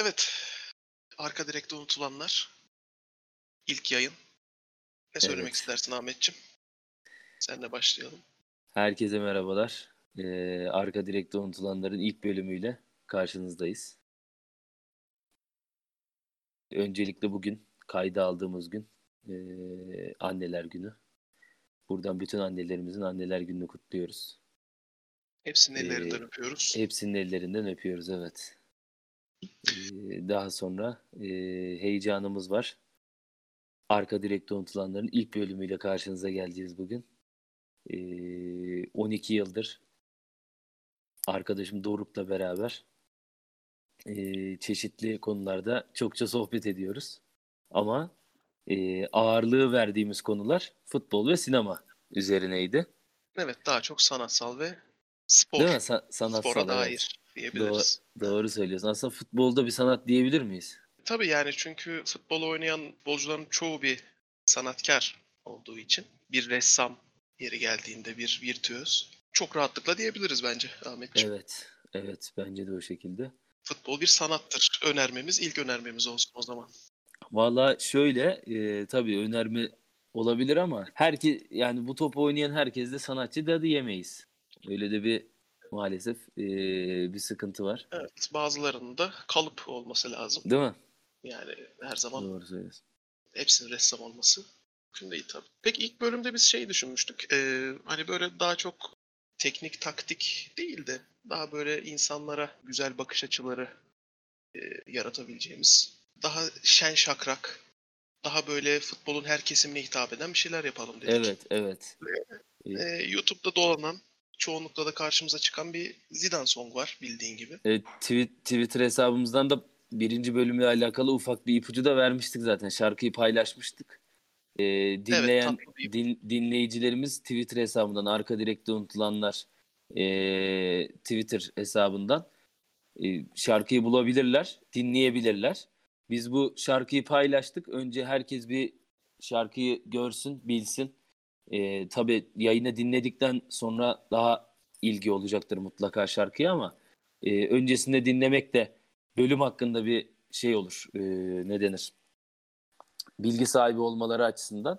Evet. Arka direkte unutulanlar. İlk yayın. Ne söylemek Evet. istersin Ahmetciğim? Senle başlayalım. Herkese merhabalar. Ee, Arka Direkte Unutulanların ilk bölümüyle karşınızdayız. Öncelikle bugün kayda aldığımız gün ee, Anneler Günü. Buradan bütün annelerimizin Anneler Günü'nü kutluyoruz. Hepsinin Ee, ellerinden öpüyoruz. Hepsinin ellerinden öpüyoruz evet. Ee, daha sonra ee, heyecanımız var. Arka Direkte Unutulanların ilk bölümüyle karşınıza geleceğiz bugün. Ee, 12 yıldır arkadaşım Doruk'la beraber ee, çeşitli konularda çokça sohbet ediyoruz. Ama ee, ağırlığı verdiğimiz konular futbol ve sinema üzerineydi. Evet daha çok sanatsal ve spor. Değil mi? Sa- sanatsal, Spora evet. dair diyebiliriz. Doğru söylüyorsun. Aslında futbolda bir sanat diyebilir miyiz? Tabii yani çünkü futbol oynayan futbolcuların çoğu bir sanatkar olduğu için bir ressam yeri geldiğinde bir virtüöz çok rahatlıkla diyebiliriz bence Ahmetciğim. Evet. Evet. Bence de o şekilde. Futbol bir sanattır. Önermemiz ilk önermemiz olsun o zaman. Valla şöyle e, tabii önerme olabilir ama herki yani bu topu oynayan herkes de sanatçı da diyemeyiz. Öyle de bir maalesef e, bir sıkıntı var. Evet bazılarının da kalıp olması lazım. Değil mi? Yani her zaman Doğru söylüyorsun. hepsinin ressam olması mümkün değil tabii. Peki ilk bölümde biz şey düşünmüştük. Ee, hani böyle daha çok teknik taktik değil de daha böyle insanlara güzel bakış açıları e, yaratabileceğimiz daha şen şakrak daha böyle futbolun her kesimine hitap eden bir şeyler yapalım dedik. Evet, evet. Ee, YouTube'da dolanan çoğunlukla da karşımıza çıkan bir Zidane song var bildiğin gibi. E, twi- Twitter hesabımızdan da birinci bölümle alakalı ufak bir ipucu da vermiştik zaten. Şarkıyı paylaşmıştık. E, dinleyen bir- din- dinleyicilerimiz Twitter hesabından arka direkte unutulanlar e, Twitter hesabından e, şarkıyı bulabilirler, dinleyebilirler. Biz bu şarkıyı paylaştık. Önce herkes bir şarkıyı görsün, bilsin. E, tabii yayını dinledikten sonra daha ilgi olacaktır mutlaka şarkıya ama e, öncesinde dinlemek de bölüm hakkında bir şey olur. E, ne denir? Bilgi sahibi olmaları açısından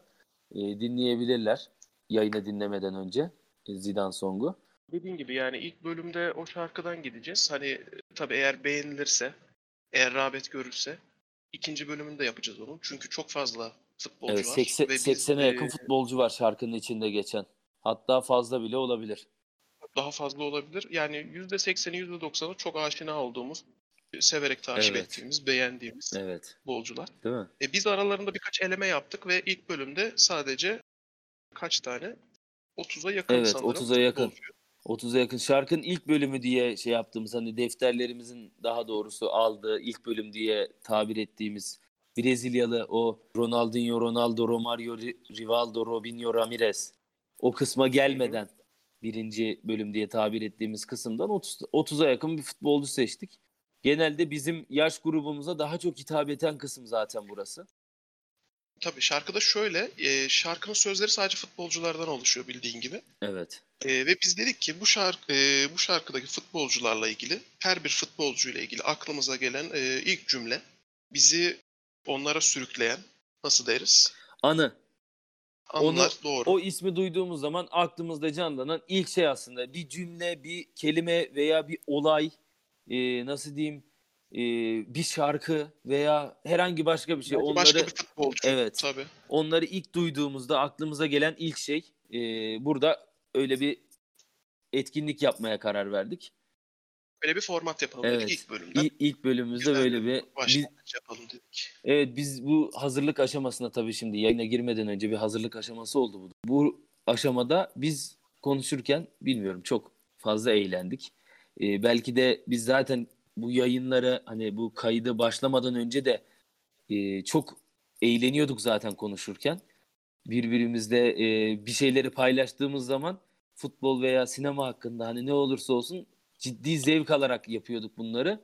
e, dinleyebilirler yayını dinlemeden önce e, Zidane Song'u. Dediğim gibi yani ilk bölümde o şarkıdan gideceğiz. Hani e, tabii eğer beğenilirse, eğer rağbet görürse ikinci bölümünü de yapacağız onun. Çünkü çok fazla futbolcu Evet, var. 80, ve biz, 80'e yakın e, futbolcu var şarkının içinde geçen. Hatta fazla bile olabilir. daha fazla olabilir. Yani %80'i %90'ı çok aşina olduğumuz, severek takip Evet. ettiğimiz, beğendiğimiz Evet. futbolcular. Değil mi? E, biz aralarında birkaç eleme yaptık ve ilk bölümde sadece kaç tane? 30'a yakın Evet, sanırım 30'a yakın. futbolcu. 30'a yakın şarkının ilk bölümü diye şey yaptığımız hani defterlerimizin daha doğrusu aldığı ilk bölüm diye tabir ettiğimiz Brezilyalı o Ronaldinho, Ronaldo, Romario, Ri- Rivaldo, Robinho, Ramirez o kısma gelmeden birinci bölüm diye tabir ettiğimiz kısımdan 30, 30'a yakın bir futbolcu seçtik. Genelde bizim yaş grubumuza daha çok hitap eden kısım zaten burası. Tabii şarkıda şöyle, e, şarkının sözleri sadece futbolculardan oluşuyor bildiğin gibi. Evet. E, ve biz dedik ki bu şarkı e, bu şarkıdaki futbolcularla ilgili her bir futbolcuyla ilgili aklımıza gelen e, ilk cümle bizi onlara sürükleyen nasıl deriz? Anı. Anlar doğru. O ismi duyduğumuz zaman aklımızda canlanan ilk şey aslında bir cümle, bir kelime veya bir olay, e, nasıl diyeyim, e, bir şarkı veya herhangi başka bir şey. Belki Onları Başka bir futbolcu. Evet. Tabii. onları ilk duyduğumuzda aklımıza gelen ilk şey e, burada öyle bir etkinlik yapmaya karar verdik. Böyle bir format yapalım Evet. dedik ilk bölümden. İlk, ilk bölümümüzde Güzel böyle bir Başlangıç yapalım dedik. Evet biz bu hazırlık aşamasına tabii şimdi yayına girmeden önce bir hazırlık aşaması oldu bu. Bu aşamada biz konuşurken bilmiyorum çok fazla eğlendik. Ee, belki de biz zaten bu yayınları hani bu kaydı başlamadan önce de e, çok eğleniyorduk zaten konuşurken. Birbirimizle e, bir şeyleri paylaştığımız zaman futbol veya sinema hakkında hani ne olursa olsun ciddi zevk alarak yapıyorduk bunları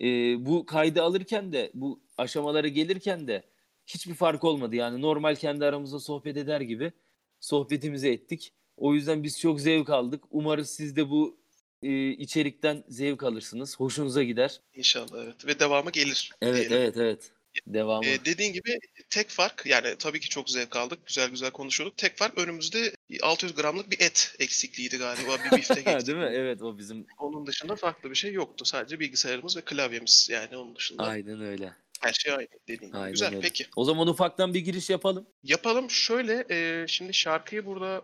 e, bu kaydı alırken de bu aşamalara gelirken de hiçbir fark olmadı. Yani normal kendi aramızda sohbet eder gibi sohbetimizi ettik. O yüzden biz çok zevk aldık. Umarız siz de bu e, içerikten zevk alırsınız. Hoşunuza gider. İnşallah evet. Ve devamı gelir. Evet diyelim. evet evet. Devamı. Ee, dediğin gibi tek fark yani tabii ki çok zevk aldık. Güzel güzel konuşuyorduk. Tek fark önümüzde 600 gramlık bir et eksikliğiydi galiba. Bir biftek Değil eksikliği. mi? Evet o bizim Onun dışında farklı bir şey yoktu. Sadece bilgisayarımız ve klavyemiz. Yani onun dışında aynen öyle. Her şey aynı dediğin gibi. Aynen Güzel öyle. peki. O zaman ufaktan bir giriş yapalım. Yapalım şöyle e, şimdi şarkıyı burada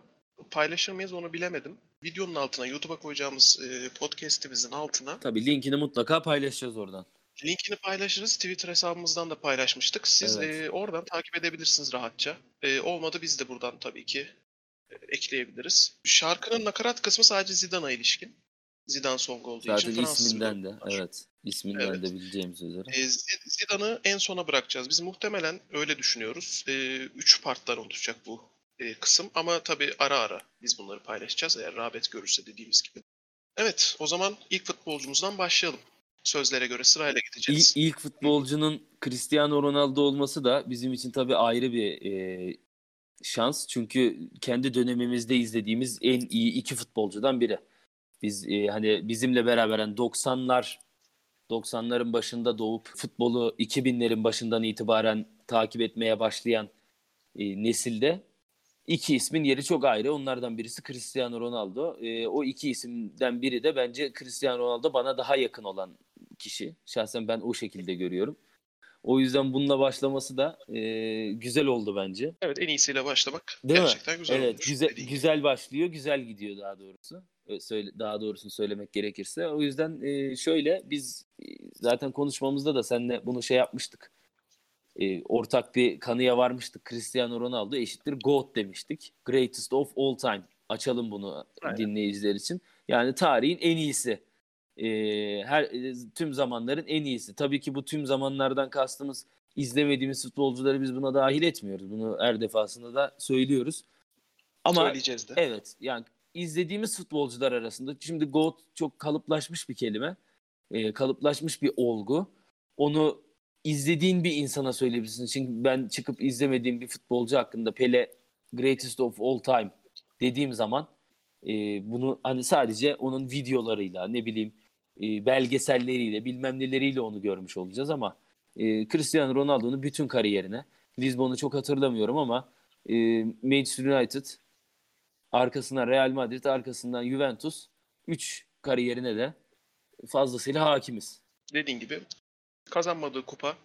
paylaşır mıyız onu bilemedim. Videonun altına YouTube'a koyacağımız e, podcast'imizin altına Tabii linkini mutlaka paylaşacağız oradan. linkini paylaşırız. Twitter hesabımızdan da paylaşmıştık. Siz Evet. e, oradan takip edebilirsiniz rahatça. E, olmadı biz de buradan tabii ki e, ekleyebiliriz. Şarkının nakarat kısmı sadece Zidane'a ilişkin. Zidane song olduğu Zaten için Fransız bir isminden de evet. İsminden Evet. de bileceğimiz üzere. E, Zi- Zidane'ı en sona bırakacağız. Biz muhtemelen öyle düşünüyoruz. E, üç parttan oluşacak bu e, kısım. Ama tabii ara ara biz bunları paylaşacağız eğer rağbet görürse dediğimiz gibi. Evet, o zaman ilk futbolcumuzdan başlayalım. Sözlere göre sırayla İlk, gideceğiz. ilk futbolcunun Cristiano Ronaldo olması da bizim için tabii ayrı bir e, şans. Çünkü kendi dönemimizde izlediğimiz en iyi iki futbolcudan biri. Biz e, hani bizimle beraber hani 90'lar 90'ların başında doğup futbolu 2000'lerin başından itibaren takip etmeye başlayan e, nesilde iki ismin yeri çok ayrı. Onlardan birisi Cristiano Ronaldo. E, o iki isimden biri de bence Cristiano Ronaldo bana daha yakın olan kişi. Şahsen ben o şekilde görüyorum. O yüzden bununla başlaması da e, güzel oldu bence. Evet, en iyisiyle başlamak Değil mi? gerçekten güzel evet, olmuş. güzel güzel başlıyor, güzel gidiyor daha doğrusu. Ö- Söyle, daha doğrusunu söylemek gerekirse. O yüzden e, şöyle biz e, zaten konuşmamızda da seninle bunu şey yapmıştık. E, ortak bir kanıya varmıştık. Cristiano Ronaldo eşittir GOAT demiştik. Greatest of all time. Açalım bunu Aynen. dinleyiciler için. Yani tarihin en iyisi. E, her e, tüm zamanların en iyisi. Tabii ki bu tüm zamanlardan kastımız izlemediğimiz futbolcuları biz buna dahil etmiyoruz. Bunu her defasında da söylüyoruz. Ama Söyleyeceğiz de. Evet yani izlediğimiz futbolcular arasında şimdi GOAT çok kalıplaşmış bir kelime. Ee, kalıplaşmış bir olgu. Onu izlediğin bir insana söyleyebilirsin. Çünkü ben çıkıp izlemediğim bir futbolcu hakkında Pele greatest of all time dediğim zaman e, bunu hani sadece onun videolarıyla ne bileyim e, belgeselleriyle bilmem neleriyle onu görmüş olacağız ama e, Cristiano Ronaldo'nun bütün kariyerine Lisbon'u çok hatırlamıyorum ama e, Manchester United arkasından Real Madrid, arkasından Juventus. 3 kariyerine de fazlasıyla hakimiz. Dediğin gibi kazanmadığı kupa,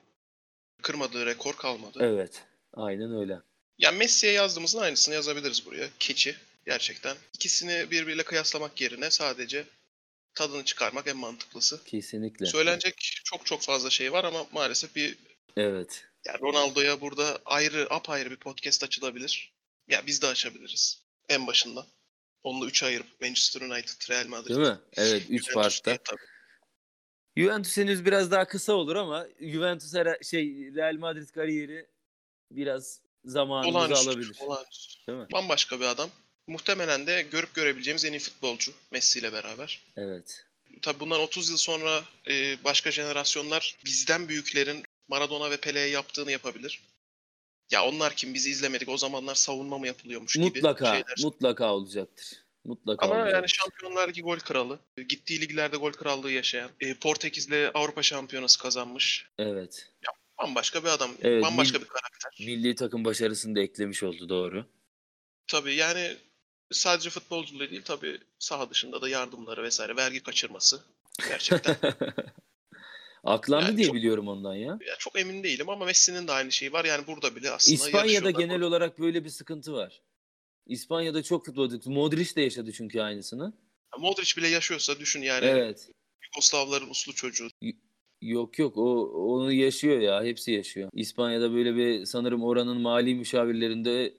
kırmadığı rekor kalmadı. Evet, aynen öyle. Yani Messi'ye yazdığımızın aynısını yazabiliriz buraya. Keçi gerçekten. İkisini birbiriyle kıyaslamak yerine sadece tadını çıkarmak en mantıklısı. Kesinlikle. Söylenecek çok çok fazla şey var ama maalesef bir Evet. yani Ronaldo'ya burada ayrı apayrı bir podcast açılabilir. Ya biz de açabiliriz en başından. Onu da 3'e ayırıp Manchester United, Real Madrid. Değil mi? Evet, 3 Juventus diye partta. tabii. Juventus henüz biraz daha kısa olur ama Juventus her şey Real Madrid kariyeri biraz zamanımızı Olağanüstü, alabilir. olağanüstü. Değil mi? Bambaşka bir adam. Muhtemelen de görüp görebileceğimiz en iyi futbolcu Messi ile beraber. Evet. Tabii bundan 30 yıl sonra e, başka jenerasyonlar bizden büyüklerin Maradona ve Pele'ye yaptığını yapabilir. Ya onlar kim biz izlemedik o zamanlar savunma mı yapılıyormuş gibi Mutlaka, şeyler. mutlaka olacaktır. Mutlaka Ama olacaktır. yani Şampiyonlar Ligi gol kralı, gittiği liglerde gol krallığı yaşayan, e, Portekiz'le Avrupa Şampiyonası kazanmış. Evet. Bambaşka bir adam, Evet, bambaşka bir karakter. Milli takım başarısını da eklemiş oldu doğru. Tabii yani sadece futbolculuğu değil tabii saha dışında da yardımları vesaire, vergi kaçırması gerçekten. Aklandı Yani diye çok- biliyorum ondan ya. ya çok emin değilim ama Messi'nin de aynı şeyi var. Yani burada bile aslında İspanya'da genel olarak böyle bir sıkıntı var. İspanya'da çok futbolcu. Modric de yaşadı çünkü aynısını. Modric bile yaşıyorsa düşün yani Evet. Yugoslavların uslu çocuğu. Yok yok o onu yaşıyor ya. Hepsi yaşıyor. İspanya'da böyle bir sanırım oranın mali müşavirlerinde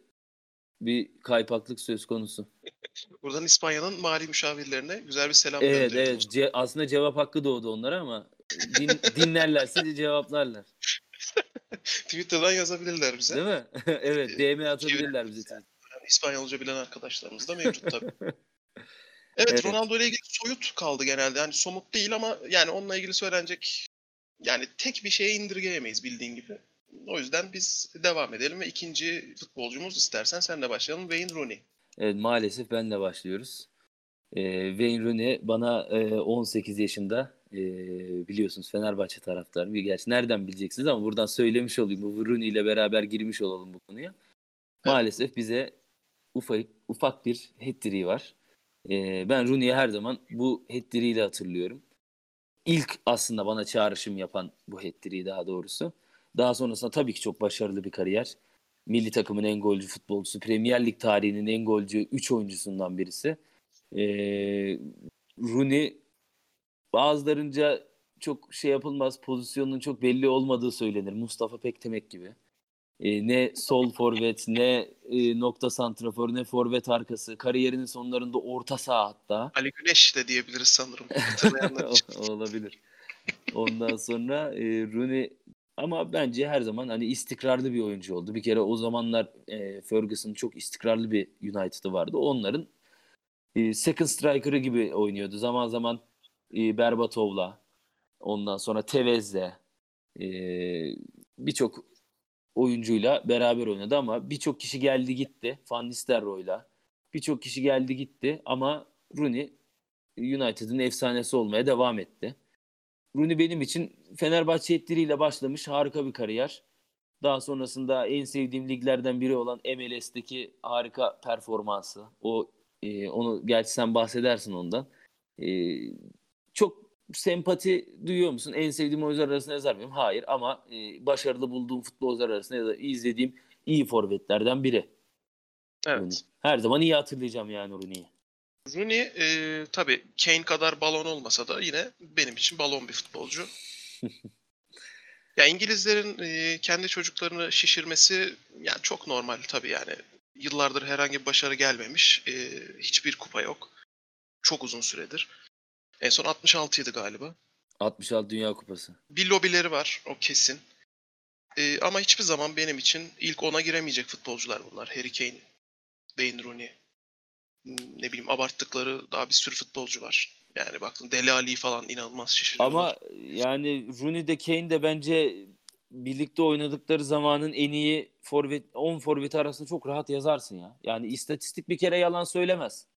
bir kaypaklık söz konusu. Buradan İspanya'nın mali müşavirlerine güzel bir selam Evet gönderelim. evet. Ce- aslında cevap hakkı doğdu onlara ama din- dinlerlerse cevaplarlar. Twitter'dan yazabilirler bize. Değil mi? evet. DM atabilirler bize. İspanyolca bilen arkadaşlarımız da mevcut tabii. Evet, Evet. Ronaldo ile ilgili soyut kaldı genelde. Yani somut değil ama yani onunla ilgili söylenecek yani tek bir şeye indirgeyemeyiz bildiğin gibi. O yüzden biz devam edelim ve ikinci futbolcumuz istersen sen de başlayalım. Wayne Rooney. Evet maalesef benle başlıyoruz. E, Wayne Rooney bana e, 18 yaşında e, biliyorsunuz Fenerbahçe taraftarı. Bir gerçi nereden bileceksiniz ama buradan söylemiş olayım. Bu Rooney ile beraber girmiş olalım bu konuya. Maalesef bize ufak ufak bir hat var. E, ben Rooney'i her zaman bu hat ile hatırlıyorum. İlk aslında bana çağrışım yapan bu hat daha doğrusu. Daha sonrasında tabii ki çok başarılı bir kariyer. Milli takımın en golcü futbolcusu, Premier Lig tarihinin en golcü 3 oyuncusundan birisi. Ee, Rooney bazılarınca çok şey yapılmaz, pozisyonun çok belli olmadığı söylenir. Mustafa Pektemek gibi. Ee, ne sol forvet, ne e, nokta santrafor, ne forvet arkası. Kariyerinin sonlarında orta saha hatta. Ali Güneş de diyebiliriz sanırım. Olabilir. Ondan sonra e, Rooney ama bence her zaman hani istikrarlı bir oyuncu oldu. Bir kere o zamanlar e, Ferguson çok istikrarlı bir United'ı vardı. Onların e, second striker'ı gibi oynuyordu. Zaman zaman e, Berbatov'la, ondan sonra Tevez'le e, birçok oyuncuyla beraber oynadı ama birçok kişi geldi gitti. Van Nistelrooy'la. Birçok kişi geldi gitti ama Rooney United'ın efsanesi olmaya devam etti. Rooney benim için Fenerbahçe etleriyle başlamış harika bir kariyer. Daha sonrasında en sevdiğim liglerden biri olan MLS'teki harika performansı. O e, onu gerçi sen bahsedersin ondan. E, çok sempati duyuyor musun? En sevdiğim oyuncular arasında yazar mıyım? Hayır ama e, başarılı bulduğum futbolcular arasında ya da izlediğim iyi forvetlerden biri. Rooney. Evet. Her zaman iyi hatırlayacağım yani Rooney'i. Rooney e, tabii Kane kadar balon olmasa da yine benim için balon bir futbolcu. ya İngilizlerin e, kendi çocuklarını şişirmesi yani çok normal tabii yani. Yıllardır herhangi bir başarı gelmemiş. e, hiçbir kupa yok. Çok uzun süredir. En son 66 ydı galiba. 66 Dünya Kupası. Bir lobileri var o kesin. E, ama hiçbir zaman benim için ilk ona giremeyecek futbolcular bunlar. Harry Kane, Wayne Rooney. Ne bileyim abarttıkları daha bir sürü futbolcu var. Yani baktın Dele Ali falan inanılmaz şişiriyorlar. Ama yani Rooney de Kane de bence birlikte oynadıkları zamanın en iyi forvet 10 forveti arasında çok rahat yazarsın ya. Yani istatistik bir kere yalan söylemez.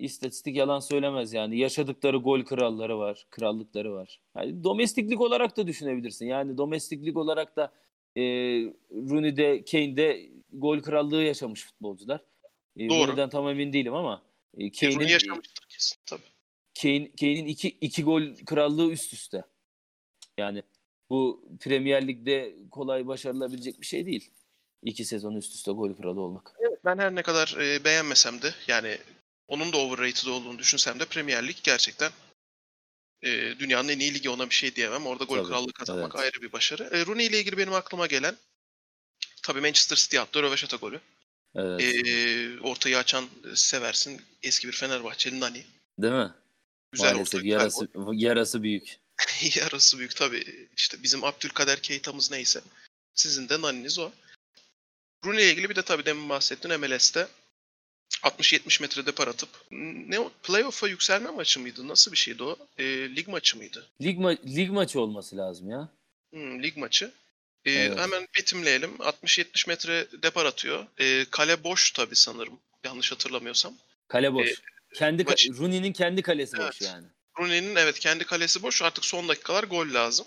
İstatistik yalan söylemez yani. Yaşadıkları gol kralları var, krallıkları var. Yani domestiklik olarak da düşünebilirsin. Yani domestiklik olarak da e, Rooney de Kane de gol krallığı yaşamış futbolcular. E, Doğru. Rooney'den tam emin değilim ama e, E, Kane'in Rooney yaşamıştır kesin tabii. Kane, Kane'in iki, iki gol krallığı üst üste. Yani bu Premier Lig'de kolay başarılabilecek bir şey değil. İki sezon üst üste gol kralı olmak. Ben her ne kadar e, beğenmesem de yani onun da overrated olduğunu düşünsem de Premier Lig gerçekten e, dünyanın en iyi ligi ona bir şey diyemem. Orada gol Tabii, krallığı kazanmak evet. ayrı bir başarı. E, Rooney ile ilgili benim aklıma gelen tabii Manchester City attı röveşata golü. Evet. E, ortayı açan e, seversin. Eski bir Fenerbahçeli Nani. Değil mi? Güzel Maalesef yarası, yarası büyük. Yarası büyük tabii. İşte bizim Abdülkader Keita'mız neyse. Sizin de Nani'niz o. Rooney ile ilgili bir de tabii demin bahsettin MLS'te 60-70 metre depar atıp ne o playoff'a yükselme maçı mıydı? Nasıl bir şeydi o? E, lig maçı mıydı? Lig, ma- lig maçı olması lazım ya. Hmm, lig maçı. E, Evet. Hemen betimleyelim. 60-70 metre depar atıyor. E, kale boş tabii sanırım. Yanlış hatırlamıyorsam. Kale boş. E, kendi ka- maç- Rooney'nin kendi kalesi boş Evet. yani. Rooney'nin evet kendi kalesi boş. Artık son dakikalar gol lazım.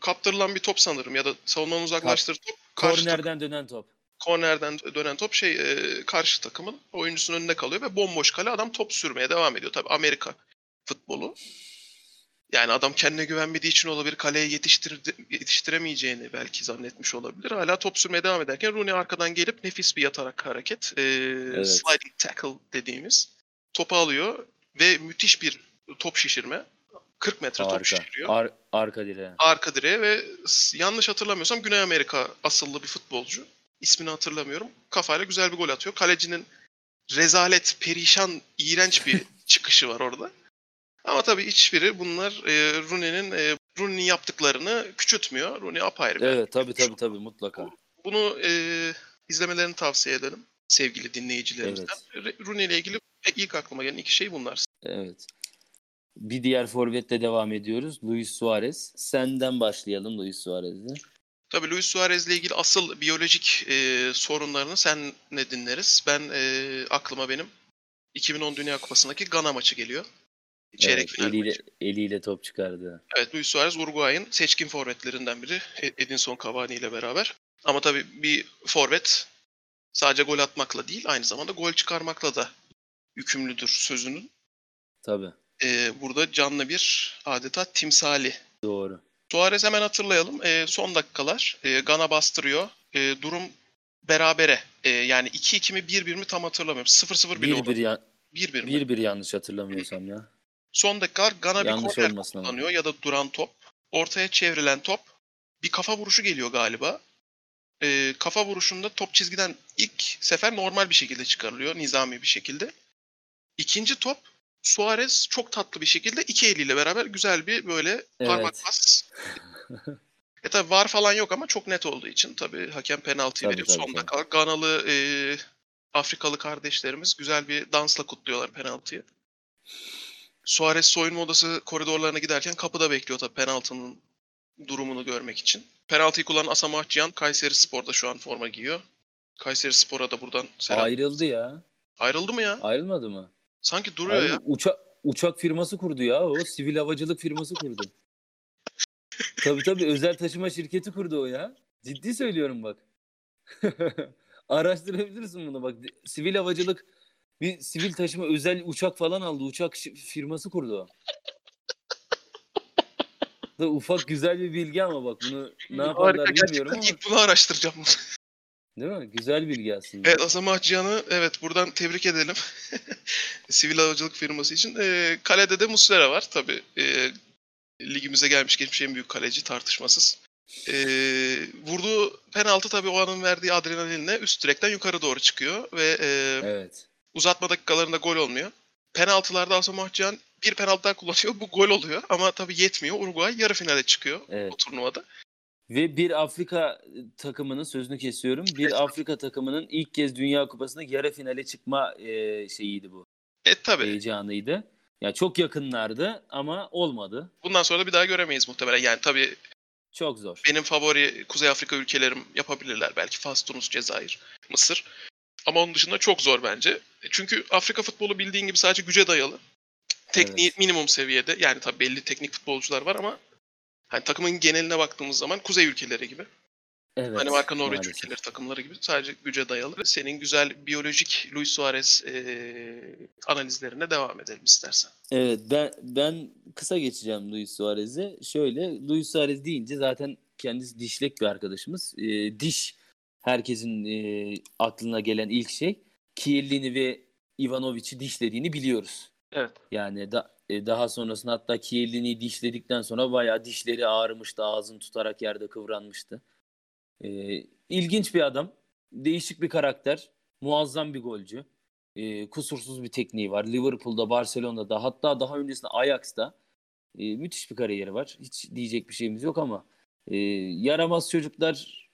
Kaptırılan bir top sanırım ya da savunmanın uzaklaştırdığı top. Kornerden dönen top. Kornerden dönen top şey e, karşı takımın oyuncusunun önünde kalıyor ve bomboş kale adam top sürmeye devam ediyor. Tabii Amerika futbolu. Yani adam kendine güvenmediği için olabilir. Kaleye yetiştir, yetiştiremeyeceğini belki zannetmiş olabilir. Hala top sürmeye devam ederken Rooney arkadan gelip nefis bir yatarak hareket. e, Sliding tackle dediğimiz. Topu alıyor ve müthiş bir top şişirme. 40 metre top Harika. şişiriyor Ar- arka direğe. arka direğe ve yanlış hatırlamıyorsam Güney Amerika asıllı bir futbolcu. İsmini hatırlamıyorum. Kafayla güzel bir gol atıyor. Kalecinin rezalet, perişan, iğrenç bir çıkışı var orada. Ama tabii hiçbiri bunlar e, Rooney'nin e, Rooney'nin yaptıklarını küçültmüyor. Rooney apayrı bir Evet tabii tabii tabii mutlaka. Bunu e, izlemelerini tavsiye ederim sevgili dinleyicilerimizden. Re- Rooney ile ilgili ilk aklıma gelen iki şey bunlar. Evet. Bir diğer forvetle devam ediyoruz. Luis Suarez. Senden başlayalım Luis Suarez'le. Tabii Luis Suarez ile ilgili asıl biyolojik e, sorunlarını sen ne dinleriz? Ben e, aklıma benim 2010 Dünya Kupası'ndaki Gana maçı geliyor. Çeyrek Evet, final eliyle, maçı. eliyle top çıkardı. Evet Luis Suarez Uruguay'ın seçkin forvetlerinden biri E- Edinson Cavani ile beraber. Ama tabii bir forvet sadece gol atmakla değil aynı zamanda gol çıkarmakla da yükümlüdür sözünün. Tabii. Ee, burada canlı bir adeta timsali. Doğru. Suarez hemen hatırlayalım. Ee, son dakikalar e, Gana bastırıyor. Ee, durum berabere. Ee, yani 2-2 mi 1-1 mi tam hatırlamıyorum. 0-0 bile 1-1 olabilir. ya, 1-1 mi? 1-1 yanlış hatırlamıyorsam ya. Son dakikalar Gana bir Yanlış korner olmasın ama. kullanıyor ya da duran top. Ortaya çevrilen top. Bir kafa vuruşu geliyor galiba. Ee, kafa vuruşunda top çizgiden ilk sefer normal bir şekilde çıkarılıyor. Nizami bir şekilde. İkinci top Suarez çok tatlı bir şekilde iki eliyle beraber güzel bir böyle parmak Evet. bas. e tabi var falan yok ama çok net olduğu için tabii hakem penaltıyı Tabii, veriyor. tabii, Son tabii. Ganalı e, Afrikalı kardeşlerimiz güzel bir dansla kutluyorlar penaltıyı. Suarez soyunma odası koridorlarına giderken kapıda bekliyor tabii penaltının durumunu görmek için. Penaltıyı kullanan Asamoah Gyan Kayseri Spor'da şu an forma giyiyor. Kayseri Spor'a da buradan selam. Ayrıldı ya. Ayrıldı mı ya? Ayrılmadı mı? Sanki duruyor ya. Ayrı- uça- uçak firması kurdu ya o. Sivil havacılık firması kurdu. tabii tabii özel taşıma şirketi kurdu o ya. Ciddi söylüyorum bak. Araştırabilirsin bunu bak. Sivil havacılık bir sivil taşıma özel uçak falan aldı. Uçak firması kurdu o. Da ufak güzel bir bilgi ama bak bunu ne yaparlar bilmiyorum ama ilk bunu araştıracağım. Değil mi? Güzel bilgi aslında. evet Asamoah Gyan'ı evet buradan tebrik edelim. Sivil havacılık firması için. Ee, kalede de Muslera var tabii. Ee, ligimize gelmiş geçmiş en büyük kaleci tartışmasız. Ee, vurduğu penaltı tabii o anın verdiği adrenalinle üst direkten yukarı doğru çıkıyor ve e, Evet. uzatma dakikalarında gol olmuyor. Penaltılarda Asamoah Gyan bir penaltı daha kullanıyor. Bu gol oluyor ama tabii yetmiyor. Uruguay yarı finale çıkıyor Evet. o turnuvada. Ve bir Afrika takımının sözünü kesiyorum. Bir Afrika takımının ilk kez Dünya Kupası'nda yarı finale çıkma e, şeyiydi bu. E tabii. Heyecanıydı. Ya çok yakınlardı ama olmadı. Bundan sonra da bir daha göremeyiz muhtemelen. Yani tabii Çok zor. benim favori Kuzey Afrika ülkelerim yapabilirler. Belki Fas, Tunus, Cezayir, Mısır. Ama onun dışında çok zor bence. E, Çünkü Afrika futbolu bildiğin gibi sadece güce dayalı. Tekniği Evet. minimum seviyede. Yani tabii belli teknik futbolcular var ama hani takımın geneline baktığımız zaman kuzey ülkeleri gibi. Evet. Danimarka, Norveç maalesef. ülkeleri takımları gibi sadece güce dayalı. Senin güzel biyolojik Luis Suarez e, analizlerine devam edelim istersen. Evet ben ben kısa geçeceğim Luis Suarez'e. Şöyle Luis Suarez deyince zaten kendisi dişlek bir arkadaşımız. Ee, diş herkesin e, aklına gelen ilk şey. Chiellini ve Ivanovic'i dişlediğini biliyoruz. Evet. Yani da, e, daha sonrasında hatta Chiellini'yi dişledikten sonra bayağı dişleri ağrımıştı. Ağzını tutarak yerde kıvranmıştı. E, ilginç bir adam. Değişik bir karakter. Muazzam bir golcü. E, kusursuz bir tekniği var. Liverpool'da, Barcelona'da hatta daha öncesinde Ajax'ta e, müthiş bir kariyeri var. Hiç diyecek bir şeyimiz yok ama e, yaramaz çocuklar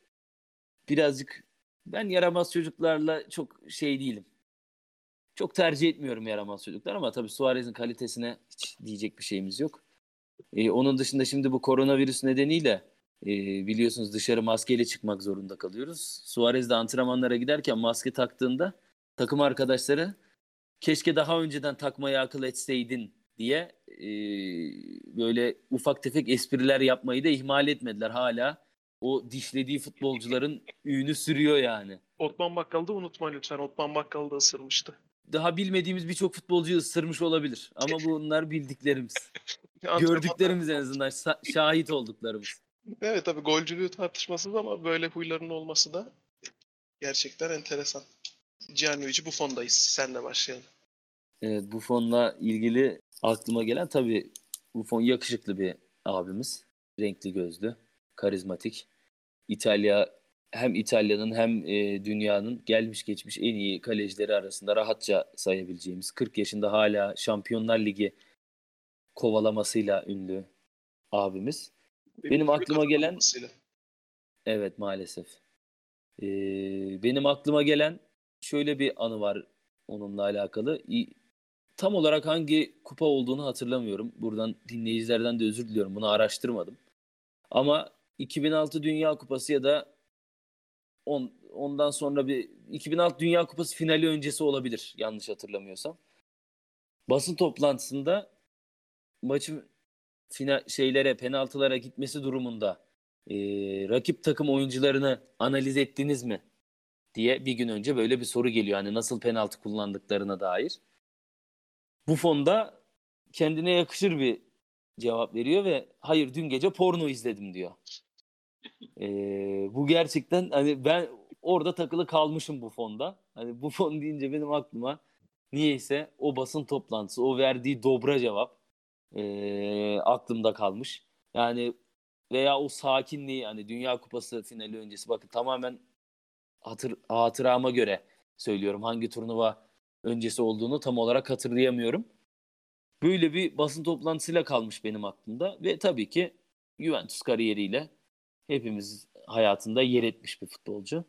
birazcık ben yaramaz çocuklarla çok şey değilim. Çok tercih etmiyorum yaramaz çocuklar ama tabii Suarez'in kalitesine hiç diyecek bir şeyimiz yok. E, onun dışında şimdi bu koronavirüs nedeniyle e, biliyorsunuz dışarı maskeyle çıkmak zorunda kalıyoruz. Suarez de antrenmanlara giderken maske taktığında takım arkadaşları keşke daha önceden takmayı akıl etseydin diye e, böyle ufak tefek espriler yapmayı da ihmal etmediler. Hala o dişlediği futbolcuların ünü sürüyor yani. Otman Bakkal'da unutma lütfen. Otman Bakkal da ısırmıştı. Daha bilmediğimiz birçok futbolcuyu ısırmış olabilir. Ama bunlar bildiklerimiz. Gördüklerimiz en azından şa- şahit olduklarımız. Evet tabii golcülüğü tartışmasız ama böyle huyların olması da gerçekten enteresan. Gianluigi Buffon'dayız. Senle başlayalım. Evet Buffon'la ilgili aklıma gelen tabii Buffon yakışıklı bir abimiz. Renkli gözlü, karizmatik. İtalya hem İtalya'nın hem e, dünyanın gelmiş geçmiş en iyi kalecileri arasında rahatça sayabileceğimiz 40 yaşında hala Şampiyonlar Ligi kovalamasıyla ünlü abimiz. Benim gibi aklıma gelen-. Evet maalesef. Ee, benim aklıma gelen şöyle bir anı var onunla alakalı. Tam olarak hangi kupa olduğunu hatırlamıyorum. Buradan dinleyicilerden de özür diliyorum. Bunu araştırmadım. Ama 2006 Dünya Kupası ya da on, ondan sonra bir 2006 Dünya Kupası finali öncesi olabilir yanlış hatırlamıyorsam. basın toplantısında maçın final şeylere penaltılara gitmesi durumunda e, rakip takım oyuncularını analiz ettiniz mi diye bir gün önce böyle bir soru geliyor. Hani nasıl penaltı kullandıklarına dair. Bu fonda kendine yakışır bir cevap veriyor ve hayır dün gece porno izledim diyor. E, bu gerçekten hani ben orada takılı kalmışım bu fonda. Hani bu fon deyince benim aklıma niyeyse o basın toplantısı, o verdiği dobra cevap e, aklımda kalmış. Yani veya o sakinliği hani Dünya Kupası finali öncesi bakın tamamen hatır, hatırama göre söylüyorum hangi turnuva öncesi olduğunu tam olarak hatırlayamıyorum. Böyle bir basın toplantısıyla kalmış benim aklımda ve tabii ki Juventus kariyeriyle hepimiz hayatında yer etmiş bir futbolcu.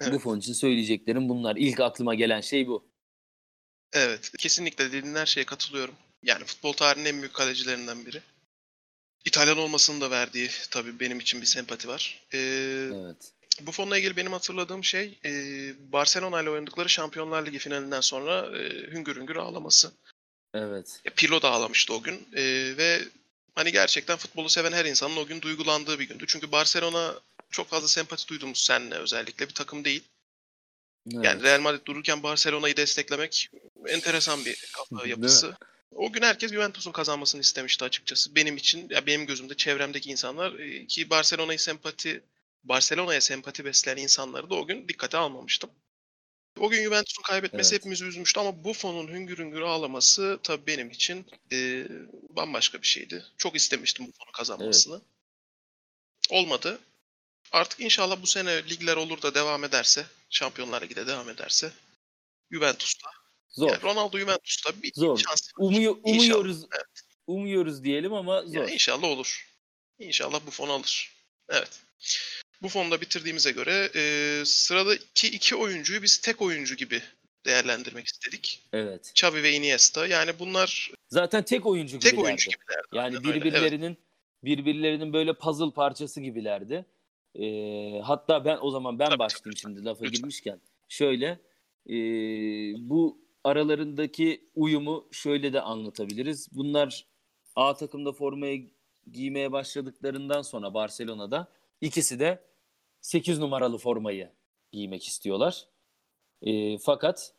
Evet. Bu fon için söyleyeceklerim bunlar. İlk aklıma gelen şey bu. Evet, kesinlikle dediğin her şeye katılıyorum. Yani futbol tarihinin en büyük kalecilerinden biri. İtalyan olmasının da verdiği tabii benim için bir sempati var. Ee, Evet. bu fonla ilgili benim hatırladığım şey e, Barcelona ile oynadıkları Şampiyonlar Ligi finalinden sonra e, hüngür hüngür ağlaması. Evet. Pirlo da ağlamıştı o gün E, ve hani gerçekten futbolu seven her insanın o gün duygulandığı bir gündü. Çünkü Barcelona çok fazla sempati duyduğumuz seninle özellikle bir takım değil. evet. Yani Real Madrid dururken Barcelona'yı desteklemek enteresan bir kafa yapısı. O gün herkes Juventus'un kazanmasını istemişti açıkçası. Benim için, ya benim gözümde, çevremdeki insanlar e, ki Barcelona'yı sempati, Barcelona'ya sempati besleyen insanları da o gün dikkate almamıştım. O gün Juventus'un kaybetmesi Evet. hepimizi üzmüştü ama Buffon'un hüngür hüngür ağlaması tabii benim için e, bambaşka bir şeydi. Çok istemiştim Buffon'un kazanmasını. Olmadı. Artık inşallah bu sene ligler olur da devam ederse, Şampiyonlar Ligi'de devam ederse Juventus'ta Zor. yani Ronaldo Juventus'ta bir Zor. şans. Umuyor, İnşallah, umuyoruz. Umuyoruz diyelim ama zor. Ya inşallah olur. İnşallah bu fon alır. Evet. Bu fonda bitirdiğimize göre e, sıradaki iki oyuncuyu biz tek oyuncu gibi değerlendirmek istedik. Evet. Xavi ve Iniesta. Yani bunlar Zaten tek oyuncu tek gibilerdi. oyuncu gibilerdi. Yani öyle, birbirlerinin birbirlerinin böyle puzzle parçası gibilerdi. Ee, hatta ben o zaman ben Tabii, başlayayım tabii, şimdi lafa Lütfen. girmişken. Şöyle e, bu aralarındaki uyumu şöyle de anlatabiliriz. Bunlar A takımda formayı giymeye başladıklarından sonra Barcelona'da ikisi de 8 numaralı formayı giymek istiyorlar. E, fakat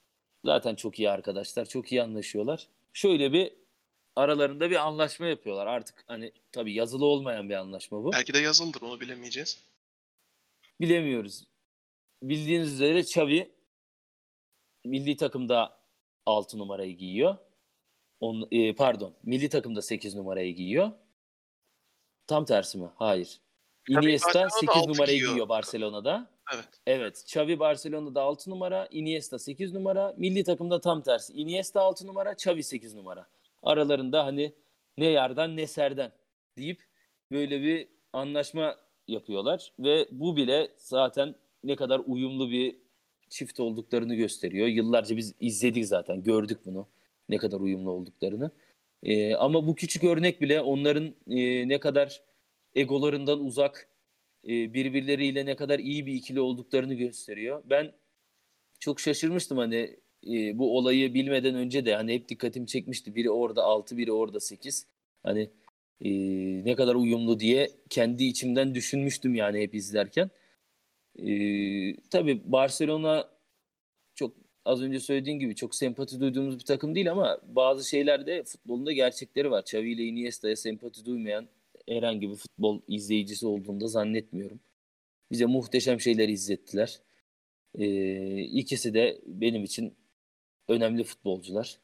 zaten çok iyi arkadaşlar, çok iyi anlaşıyorlar. Şöyle bir aralarında bir anlaşma yapıyorlar. Artık hani tabii yazılı olmayan bir anlaşma bu. Belki de yazıldır onu bilemeyeceğiz. Bilemiyoruz. Bildiğiniz üzere Xavi milli takımda 6 numarayı giyiyor. On, e, pardon, milli takımda 8 numarayı giyiyor. Tam tersi mi? Hayır. Iniesta Barcelona'da 8 altı numarayı giyiyor. giyiyor Barcelona'da. Evet. Evet. Xavi Barcelona'da 6 numara, Iniesta 8 numara. Milli takımda tam tersi. Iniesta 6 numara, Xavi 8 numara. Aralarında hani ne yardan ne serden deyip böyle bir anlaşma yapıyorlar ve bu bile zaten ne kadar uyumlu bir çift olduklarını gösteriyor. Yıllarca biz izledik zaten, gördük bunu. Ne kadar uyumlu olduklarını. Ee, ama bu küçük örnek bile onların e, ne kadar egolarından uzak, e, birbirleriyle ne kadar iyi bir ikili olduklarını gösteriyor. Ben çok şaşırmıştım hani e, bu olayı bilmeden önce de hani hep dikkatimi çekmişti. Biri orada 6, biri orada 8. Hani e, ne kadar uyumlu diye kendi içimden düşünmüştüm yani hep izlerken. E, tabii Barcelona çok az önce söylediğin gibi çok sempati duyduğumuz bir takım değil ama bazı şeylerde futbolunda gerçekleri var. Xavi ile Iniesta'ya sempati duymayan herhangi bir futbol izleyicisi olduğunu da zannetmiyorum. Bize muhteşem şeyler izlettiler. Ee, ikisi de benim için önemli futbolcular.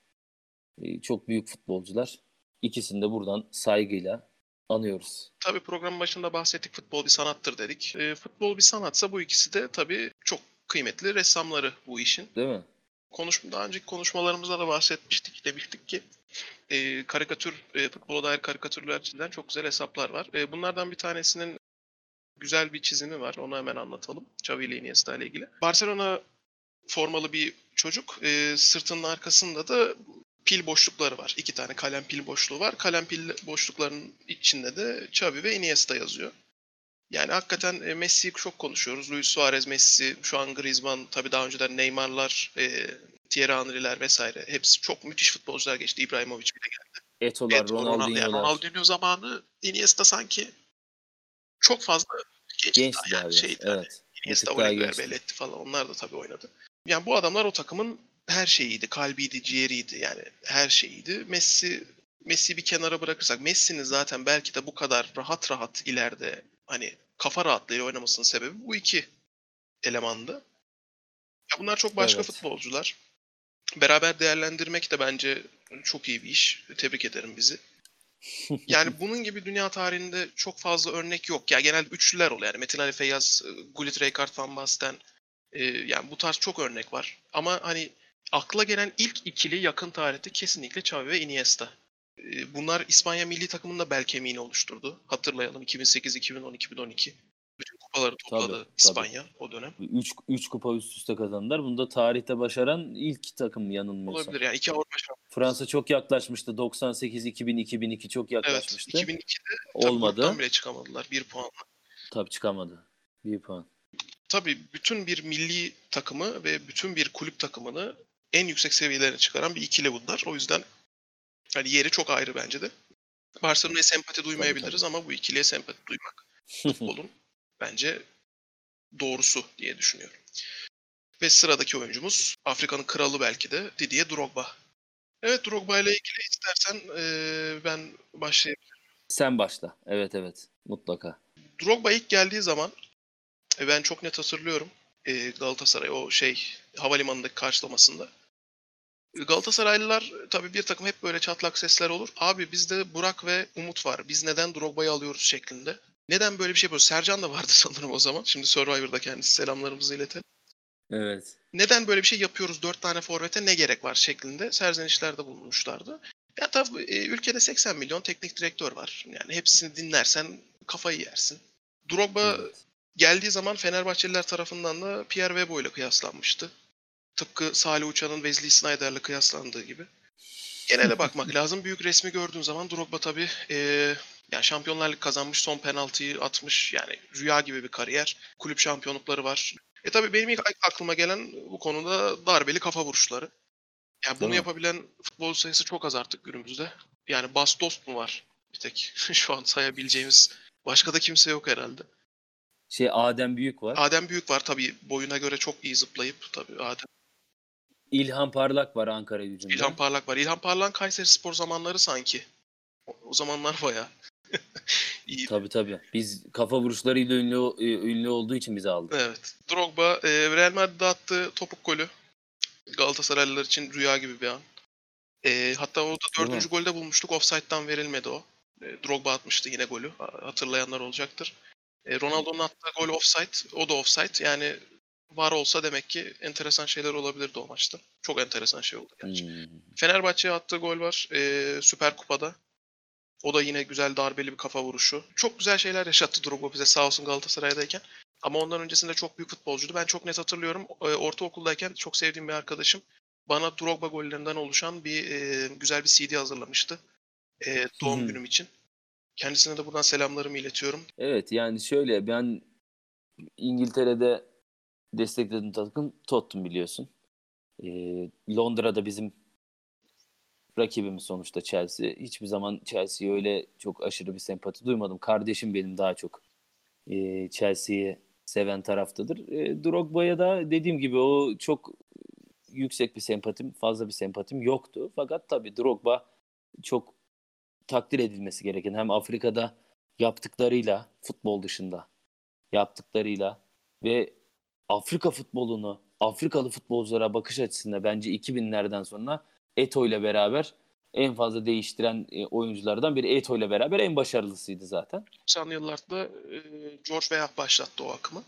Ee, çok büyük futbolcular. İkisini de buradan saygıyla anıyoruz. Tabii programın başında bahsettik futbol bir sanattır dedik. E, futbol bir sanatsa bu ikisi de tabii çok kıymetli ressamları bu işin. Değil mi? Konuşma daha önceki konuşmalarımızda da bahsetmiştik. Demiştik ki e, karikatür, e, futbola dair karikatürler çizilen çok güzel hesaplar var. E, bunlardan bir tanesinin güzel bir çizimi var. Onu hemen anlatalım. Xavi ile Iniesta ile ilgili. Barcelona formalı bir çocuk. E, sırtının arkasında da pil boşlukları var. İki tane kalem pil boşluğu var. Kalem pil boşluklarının içinde de Xavi ve Iniesta yazıyor. Yani hakikaten e, Messi'yi çok konuşuyoruz. Luis Suarez, Messi, şu an Griezmann, tabii daha önceden Neymar'lar, e, Thierry Henry'ler vesaire. Hepsi çok müthiş futbolcular geçti. İbrahimovic bile geldi. Eto'lar, Evet, Ronaldo, yani Ronaldinho'lar. Ronaldinho zamanı Iniesta sanki çok fazla gençti. Gençti yani abi. şeydi hani. Evet. Iniesta, daha Oliver, gençti. Belletti falan onlar da tabii oynadı. Yani bu adamlar o takımın her şeyiydi. Kalbiydi, ciğeriydi yani her şeyiydi. Messi Messi bir kenara bırakırsak Messi'nin zaten belki de bu kadar rahat rahat ileride hani kafa rahatlığıyla oynamasının sebebi bu iki elemandı. Ya bunlar çok başka Evet. futbolcular. Beraber değerlendirmek de bence çok iyi bir iş. Tebrik ederim bizi. Yani bunun gibi dünya tarihinde çok fazla örnek yok. Ya genelde üçlüler oluyor. Yani Metin Ali Feyyaz, e, Gullit Rijkaard Van Basten. e, yani bu tarz çok örnek var. Ama hani akla gelen ilk ikili yakın tarihte kesinlikle Xavi ve Iniesta. Bunlar İspanya milli takımında bel kemiğini oluşturdu. Hatırlayalım 2008, 2010, 2012. Bütün kupaları topladı Tabii, tabii. İspanya o dönem. 3 3 kupa üst üste kazandılar. Bunu da tarihte başaran ilk takım yanılmıyorsam. Olabilir yani iki Avrupa şampiyonu. Fransa çok yaklaşmıştı. 98 2000 2002 çok Evet yaklaşmıştı. 2002'de tabii Olmadı. gruptan bile çıkamadılar bir puanla. Tabii çıkamadı. Bir puan. tabii bütün bir milli takımı ve bütün bir kulüp takımını en yüksek seviyelere çıkaran bir ikili bunlar. O yüzden hani yeri çok ayrı bence de. Barcelona'ya sempati duymayabiliriz ama bu ikiliye sempati duymak futbolun bence doğrusu diye düşünüyorum. Ve sıradaki oyuncumuz Afrika'nın kralı belki de Didier Drogba. Evet Drogba ile ilgili istersen eee, ben başlayayım. Sen başla. Evet evet. Mutlaka. Drogba ilk geldiği zaman e, ben çok net hatırlıyorum e, Galatasaray o şey havalimanındaki karşılamasında. Galatasaraylılar tabii bir takım hep böyle çatlak sesler olur. Abi bizde Burak ve Umut var. Biz neden Drogba'yı alıyoruz şeklinde. Neden böyle bir şey yapıyoruz? Sercan da vardı sanırım o zaman. Şimdi Survivor'da kendisi selamlarımızı iletelim. Evet. Neden böyle bir şey yapıyoruz? Dört tane forvete ne gerek var şeklinde serzenişlerde bulunmuşlardı. Ya tabii e, ülkede 80 milyon teknik direktör var. Yani hepsini dinlersen kafayı yersin. Drogba evet. geldiği zaman Fenerbahçeliler tarafından da Pierre Webo ile kıyaslanmıştı. Tıpkı Salih Uçan'ın Wesley Sneijder'le kıyaslandığı gibi. Genele bakmak lazım. Büyük resmi gördüğün zaman Drogba tabii eee yani Şampiyonlar Ligi kazanmış, son penaltıyı atmış. Yani rüya gibi bir kariyer. Kulüp şampiyonlukları var. E tabii benim ilk aklıma gelen bu konuda darbeli kafa vuruşları. Yani bunu yapabilen futbolcu sayısı çok az artık günümüzde. Yani Bas Dost mu var bir tek şu an sayabileceğimiz. Başka da kimse yok herhalde. Şey Adem Büyük var. Adem Büyük var tabii boyuna göre çok iyi zıplayıp tabii Adem. İlhan Parlak var Ankara gücünde. İlhan Parlak var. İlhan Parlak Kayseri Spor zamanları sanki. O, o zamanlar bayağı iyi. Tabii tabii. Biz kafa vuruşlarıyla ünlü ünlü olduğu için bizi aldı. Evet. Drogba e, Real Madrid'de attığı topuk golü Galatasaraylılar için rüya gibi bir an. E, hatta orada dördüncü golde bulmuştuk. Offside'dan verilmedi o. E, Drogba atmıştı yine golü. Ha- Hatırlayanlar olacaktır. E, Ronaldo'nun attığı gol offside. O da offside. Yani var olsa demek ki enteresan şeyler olabilirdi o maçta. Çok enteresan şey oldu gerçekten. Hmm. Fenerbahçe'ye attığı gol var e, Süper Kupa'da. O da yine güzel darbeli bir kafa vuruşu. Çok güzel şeyler yaşattı Drogba bize sağ olsun Galatasaray'dayken. Ama ondan öncesinde çok büyük futbolcuydu. Ben çok net hatırlıyorum. E, ortaokuldayken çok sevdiğim bir arkadaşım bana Drogba gollerinden oluşan bir e, güzel bir CD hazırlamıştı. E, doğum hı. günüm için. Kendisine de buradan selamlarımı iletiyorum. Evet yani şöyle ben İngiltere'de desteklediğim takım Tottenham biliyorsun. Ee, Londra'da bizim rakibimiz sonuçta Chelsea. Hiçbir zaman Chelsea'ye öyle çok aşırı bir sempati duymadım. Kardeşim benim daha çok e, Chelsea'yi seven taraftadır. E, Drogba'ya da dediğim gibi o çok yüksek bir sempatim, fazla bir sempatim yoktu. Fakat tabii Drogba çok takdir edilmesi gereken hem Afrika'da yaptıklarıyla futbol dışında yaptıklarıyla ve Afrika futbolunu Afrikalı futbolculara bakış açısında bence 2000'lerden sonra Eto ile beraber en fazla değiştiren e, oyunculardan biri Eto ile beraber en başarılısıydı zaten. 90'lı yıllarda e, George Weah başlattı o akımı.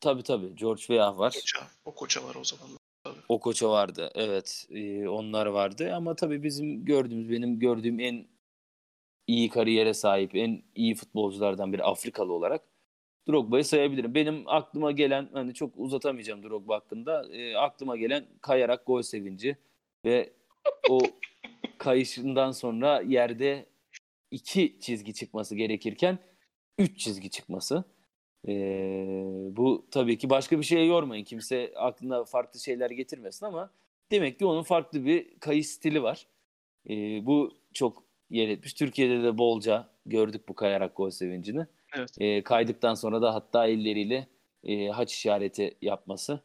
Tabii tabii George Weah var. Koça, o koça var o zamanlar. O koça vardı. Evet. e, onlar vardı ama tabii bizim gördüğümüz benim gördüğüm en iyi kariyere sahip, en iyi futbolculardan biri Afrikalı olarak Drogba'yı sayabilirim. Benim aklıma gelen hani çok uzatamayacağım Drogba hakkında. e, aklıma gelen kayarak gol sevinci ve o kayışından sonra yerde iki çizgi çıkması gerekirken üç çizgi çıkması. Ee, bu tabii ki başka bir şeye yormayın. Kimse aklına farklı şeyler getirmesin ama demek ki onun farklı bir kayış stili var. Ee, bu çok yer etmiş. Türkiye'de de bolca gördük bu kayarak gol sevincini. Evet. Ee, kaydıktan sonra da hatta elleriyle e, haç işareti yapması.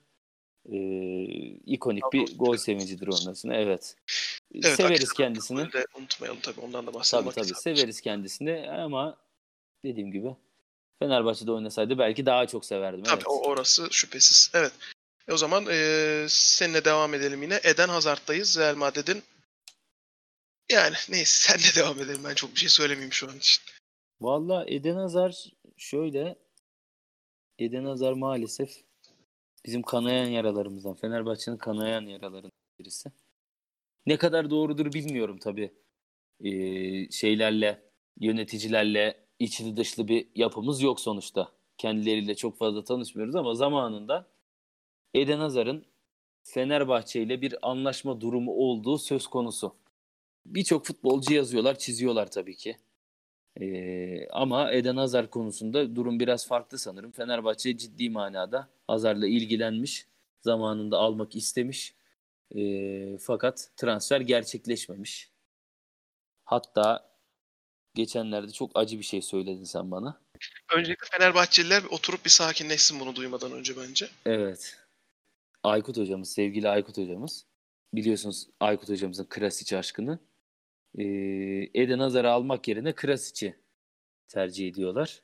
Ee, ikonik Bravo. bir gol sevincidir onun Evet. Evet, Severiz kendisini. unutmayalım tabii ondan da Tabii bahsetmek tabii lazım. severiz kendisini ama dediğim gibi Fenerbahçe'de oynasaydı belki daha çok severdim. Tabii evet. o orası şüphesiz. Evet. E o zaman e, seninle devam edelim yine. Eden Hazard'dayız Real Madrid'in. Yani neyse senle devam edelim. Ben çok bir şey söylemeyeyim şu an için. Valla Eden Hazar şöyle Eden Hazar maalesef bizim kanayan yaralarımızdan. Fenerbahçe'nin kanayan yaralarından birisi. Ne kadar doğrudur bilmiyorum tabii. Ee, şeylerle, yöneticilerle içli dışlı bir yapımız yok sonuçta. Kendileriyle çok fazla tanışmıyoruz ama zamanında Eden Hazar'ın Fenerbahçe ile bir anlaşma durumu olduğu söz konusu. Birçok futbolcu yazıyorlar, çiziyorlar tabii ki. Ee, ama Eden Hazar konusunda durum biraz farklı sanırım. Fenerbahçe ciddi manada Hazar'la ilgilenmiş. Zamanında almak istemiş. Ee, fakat transfer gerçekleşmemiş. Hatta geçenlerde çok acı bir şey söyledin sen bana. Öncelikle Fenerbahçeliler oturup bir sakinleşsin bunu duymadan önce bence. Evet. Aykut hocamız, sevgili Aykut hocamız. Biliyorsunuz Aykut hocamızın Krasiç aşkını. Eden Hazar'ı almak yerine Krasiç'i tercih ediyorlar.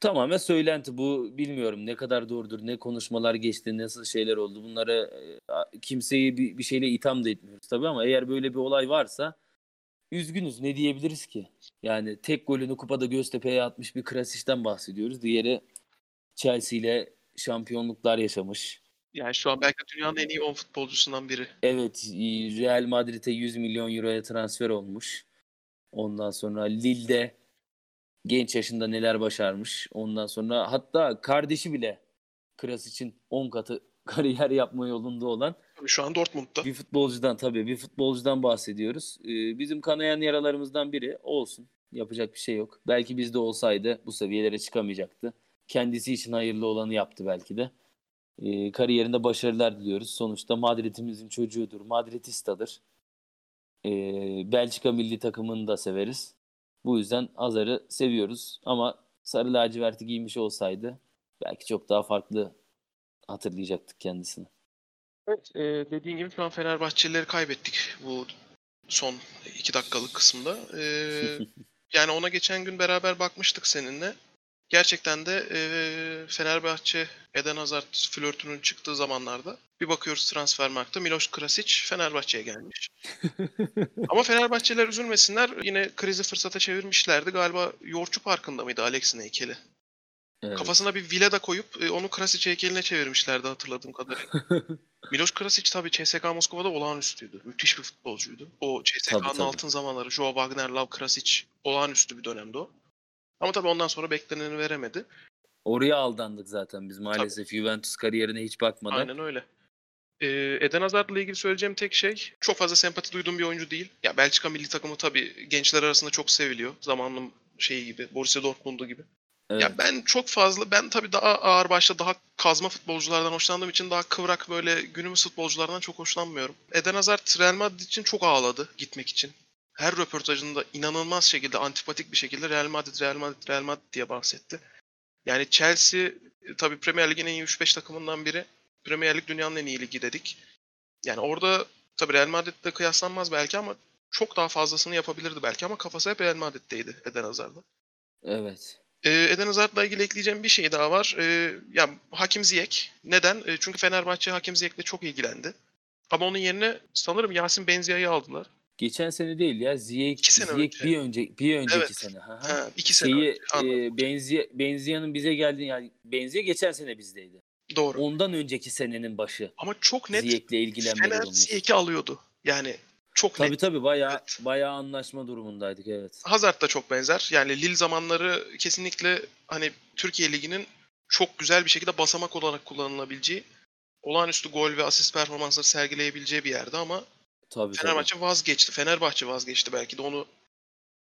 Tamamen söylenti bu. Bilmiyorum ne kadar doğrudur, ne konuşmalar geçti, nasıl şeyler oldu. Bunları e, kimseyi bir, bir şeyle itham da etmiyoruz tabii ama eğer böyle bir olay varsa üzgünüz. Ne diyebiliriz ki? Yani tek golünü kupada Göztepe'ye atmış bir Krasiç'ten bahsediyoruz. Diğeri Chelsea ile şampiyonluklar yaşamış. Yani şu an belki dünyanın en iyi 10 futbolcusundan biri. Evet, Real Madrid'e 100 milyon euroya transfer olmuş. Ondan sonra Lille'de genç yaşında neler başarmış. Ondan sonra hatta kardeşi bile Krasic'in 10 katı kariyer yapma yolunda olan Şu an Dortmund'da. bir futbolcudan tabii bir futbolcudan bahsediyoruz. Ee, bizim kanayan yaralarımızdan biri olsun. Yapacak bir şey yok. Belki bizde olsaydı bu seviyelere çıkamayacaktı. Kendisi için hayırlı olanı yaptı belki de. Ee, kariyerinde başarılar diliyoruz. Sonuçta Madrid'imizin çocuğudur. Madridistadır. Ee, Belçika milli takımını da severiz. Bu yüzden Hazar'ı seviyoruz. Ama sarı laciverti giymiş olsaydı belki çok daha farklı hatırlayacaktık kendisini. Evet, e, dediğin gibi şu an Fenerbahçelileri kaybettik bu son iki dakikalık kısımda. E, yani ona geçen gün beraber bakmıştık seninle. Gerçekten de e, Fenerbahçe Eden Hazard flörtünün çıktığı zamanlarda bir bakıyoruz Transfermarkt'ta Miloš Krasić Fenerbahçe'ye gelmiş. Ama Fenerbahçeliler üzülmesinler. Yine krizi fırsata çevirmişlerdi. Galiba Yoğurtçu Parkı'nda mıydı Alex'in heykeli? Evet. Kafasına bir villa da koyup e, onu Krasić heykeline çevirmişlerdi hatırladığım kadarıyla. Miloš Krasić tabii CSKA Moskova'da olağanüstüydü. Müthiş bir futbolcuydu. O tabii. altın zamanları Joao Wagner, Lav Krasić olağanüstü bir dönemdi o. Ama tabii ondan sonra bekleneni veremedi. Oraya aldandık zaten biz maalesef Juventus kariyerine hiç bakmadan. Aynen öyle. Ee, Eden Hazard'la ilgili söyleyeceğim tek şey çok fazla sempati duyduğum bir oyuncu değil. Ya Belçika milli takımı tabii gençler arasında çok seviliyor. Zamanının şeyi gibi, Borussia Dortmund'u gibi. Evet. Ya ben çok fazla, ben tabii daha ağır başta, daha kazma futbolculardan hoşlandığım için daha kıvrak böyle günümüz futbolculardan çok hoşlanmıyorum. Eden Hazard Real Madrid için çok ağladı gitmek için. Her röportajında inanılmaz şekilde, antipatik bir şekilde Real Madrid, Real Madrid, Real Madrid diye bahsetti. Yani Chelsea e, tabii Premier Lig'in en iyi 3-5 takımından biri. Premier Lig dünyanın en iyi ligi dedik. Yani orada tabii Real Madrid'le kıyaslanmaz belki ama çok daha fazlasını yapabilirdi belki ama kafası hep Real Madrid'deydi Eden Hazard'da. Evet. Ee, Eden Hazard'la ilgili ekleyeceğim bir şey daha var. Ee, ya Hakim Ziyech. Neden? Ee, çünkü Fenerbahçe Hakim Ziyech'le çok ilgilendi. Ama onun yerine sanırım Yasin Benzia'yı aldılar. Geçen sene değil ya. Ziyech, İki sene Ziyech önce. bir önce bir önceki Evet. sene. Ha, ha. Ha, iki sene Şeyi önce. E, Benzi Benzia'nın bize geldiği yani Benzia geçen sene bizdeydi. Doğru. Ondan önceki senenin başı. Ama çok net Ziyech'le ilgilenme Fener durumumuz. Ziyech'i alıyordu. Yani çok Tabii net. tabii bayağı Evet. bayağı anlaşma durumundaydık evet. Hazard da çok benzer. Yani Lille zamanları kesinlikle hani Türkiye Ligi'nin çok güzel bir şekilde basamak olarak kullanılabileceği, olağanüstü gol ve asist performansları sergileyebileceği bir yerde ama Tabii tabii. Fenerbahçe vazgeçti. Fenerbahçe vazgeçti belki de onu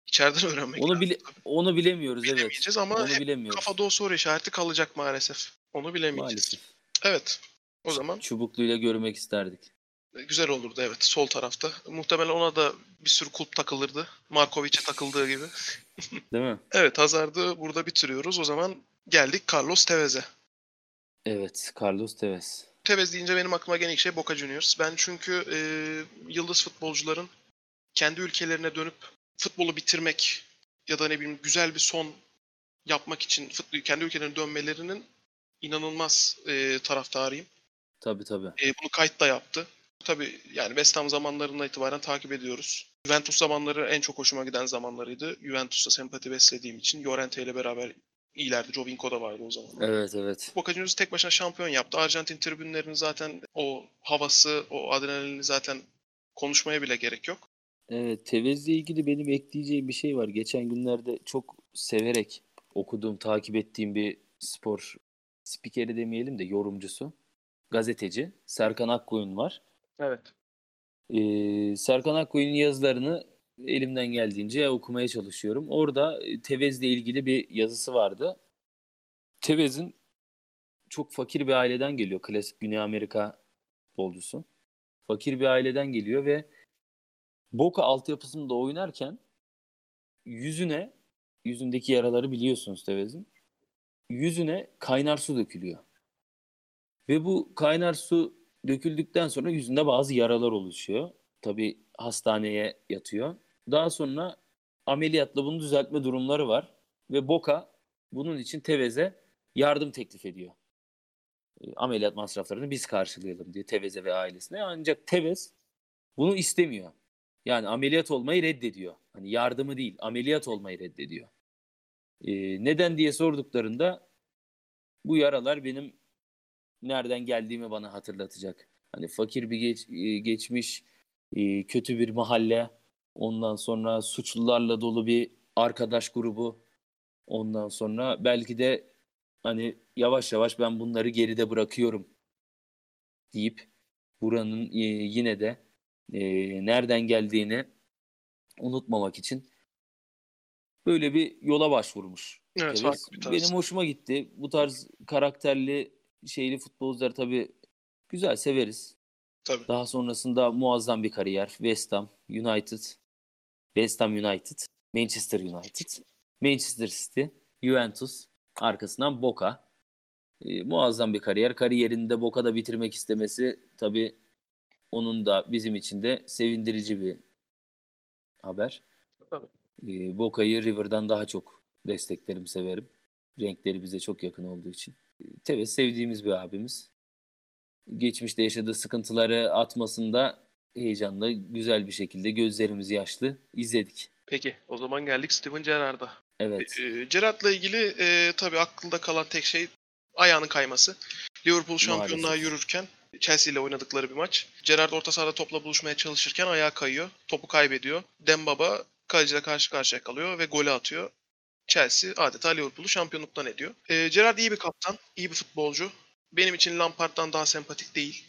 İçeriden öğrenmek Onu lazım. bile onu bilemiyoruz evet. Ama Onu bilemiyoruz. kafada o soru işareti kalacak maalesef. Onu bilemeyeceğiz. Maalesef. Evet. O zaman Çubukluyla görmek isterdik. güzel olurdu evet sol tarafta. Muhtemelen ona da bir sürü kulp takılırdı. Markovic'e takıldığı gibi. Değil mi? Evet Hazard'ı burada bitiriyoruz. O zaman geldik Carlos Tevez'e. Evet. Carlos Tevez. Tevez deyince benim aklıma gelen ilk şey Boca Juniors. Ben çünkü e, yıldız futbolcuların kendi ülkelerine dönüp futbolu bitirmek ya da ne bileyim güzel bir son yapmak için futbol, kendi ülkelerine dönmelerinin inanılmaz e, taraftarıyım. Tabii tabii. E, bunu kayıt da yaptı. Tabii yani West Ham zamanlarından itibaren takip ediyoruz. Juventus zamanları en çok hoşuma giden zamanlarıydı. Juventus'ta sempati beslediğim için. Llorente ile beraber iyilerdi. Jovinko da vardı o zaman. Evet evet. Boca Juniors tek başına şampiyon yaptı. Arjantin tribünlerinin zaten o havası, o adrenalini zaten konuşmaya bile gerek yok. Evet, Tevez'le ilgili benim ekleyeceğim bir şey var. Geçen günlerde çok severek okuduğum, takip ettiğim bir spor spikeri demeyelim de yorumcusu, gazeteci Serkan Akkoyun var. Evet. Ee, Serkan Akkoyun'un yazılarını elimden geldiğince okumaya çalışıyorum. Orada e, Tevez'le ilgili bir yazısı vardı. Tevez'in çok fakir bir aileden geliyor. Klasik Güney Amerika futbolcusu. Fakir bir aileden geliyor ve Boca altyapısında oynarken yüzüne, yüzündeki yaraları biliyorsunuz Tevez'in. Yüzüne kaynar su dökülüyor. Ve bu kaynar su döküldükten sonra yüzünde bazı yaralar oluşuyor. Tabii hastaneye yatıyor. Daha sonra ameliyatla bunu düzeltme durumları var. Ve Boca bunun için Tevez'e yardım teklif ediyor. E, Ameliyat masraflarını biz karşılayalım diye Tevez'e ve ailesine. Ancak Tevez bunu istemiyor. Yani ameliyat olmayı reddediyor. Hani yardımı değil, ameliyat olmayı reddediyor. E, neden diye sorduklarında bu yaralar benim nereden geldiğimi bana hatırlatacak. Hani fakir bir geç, e, geçmiş, e, kötü bir mahalle, ondan sonra suçlularla dolu bir arkadaş grubu, ondan sonra belki de hani yavaş yavaş ben bunları geride bırakıyorum deyip buranın e, yine de e, nereden geldiğini unutmamak için böyle bir yola başvurmuş. Evet, bir tarz. Benim hoşuma gitti. Bu tarz karakterli şeyli futbolcular tabii güzel severiz. Tabii. Daha sonrasında muazzam bir kariyer. West Ham United, West Ham United, Manchester United, Manchester City, Juventus, arkasından Boca. Ee, muazzam bir kariyer. Kariyerini de Boca'da bitirmek istemesi tabii onun da bizim için de sevindirici bir haber. Tabii. Ee, Boca'yı River'dan daha çok desteklerim, severim. Renkleri bize çok yakın olduğu için. Ee, Tevez sevdiğimiz bir abimiz. Geçmişte yaşadığı sıkıntıları atmasında heyecanla, güzel bir şekilde gözlerimiz yaşlı izledik. Peki o zaman geldik Steven Gerrard'a. Evet. E, Gerrard'la ilgili e, tabii aklında kalan tek şey ayağının kayması. Liverpool şampiyonluğa Maalesef. yürürken Chelsea ile oynadıkları bir maç. Gerrard orta sahada topla buluşmaya çalışırken ayağı kayıyor. Topu kaybediyor. Dembaba kaleciyle karşı karşıya kalıyor ve golü atıyor. Chelsea adeta Liverpool'u şampiyonluktan ediyor. E, Gerrard iyi bir kaptan, iyi bir futbolcu. Benim için Lampard'dan daha sempatik değil.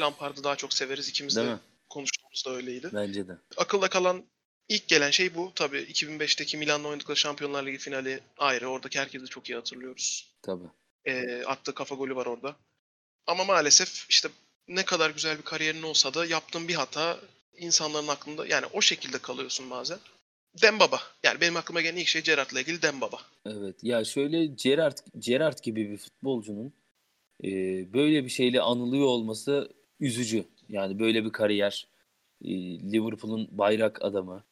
Lampard'ı daha çok severiz. İkimiz Değil de mi? konuştuğumuzda öyleydi. Bence de. Akılda kalan ilk gelen şey bu. Tabii 2005'teki Milan'la oynadıkları Şampiyonlar Ligi finali ayrı. Oradaki herkesi çok iyi hatırlıyoruz. Tabii. Ee, attığı kafa golü var orada. Ama maalesef işte ne kadar güzel bir kariyerin olsa da yaptığın bir hata insanların aklında yani o şekilde kalıyorsun bazen. Dembaba. Yani benim aklıma gelen ilk şey Gerrard'la ilgili Dembaba. Evet. Ya şöyle Gerrard, Gerrard gibi bir futbolcunun e, böyle bir şeyle anılıyor olması üzücü. Yani böyle bir kariyer. E, Liverpool'un bayrak adamı.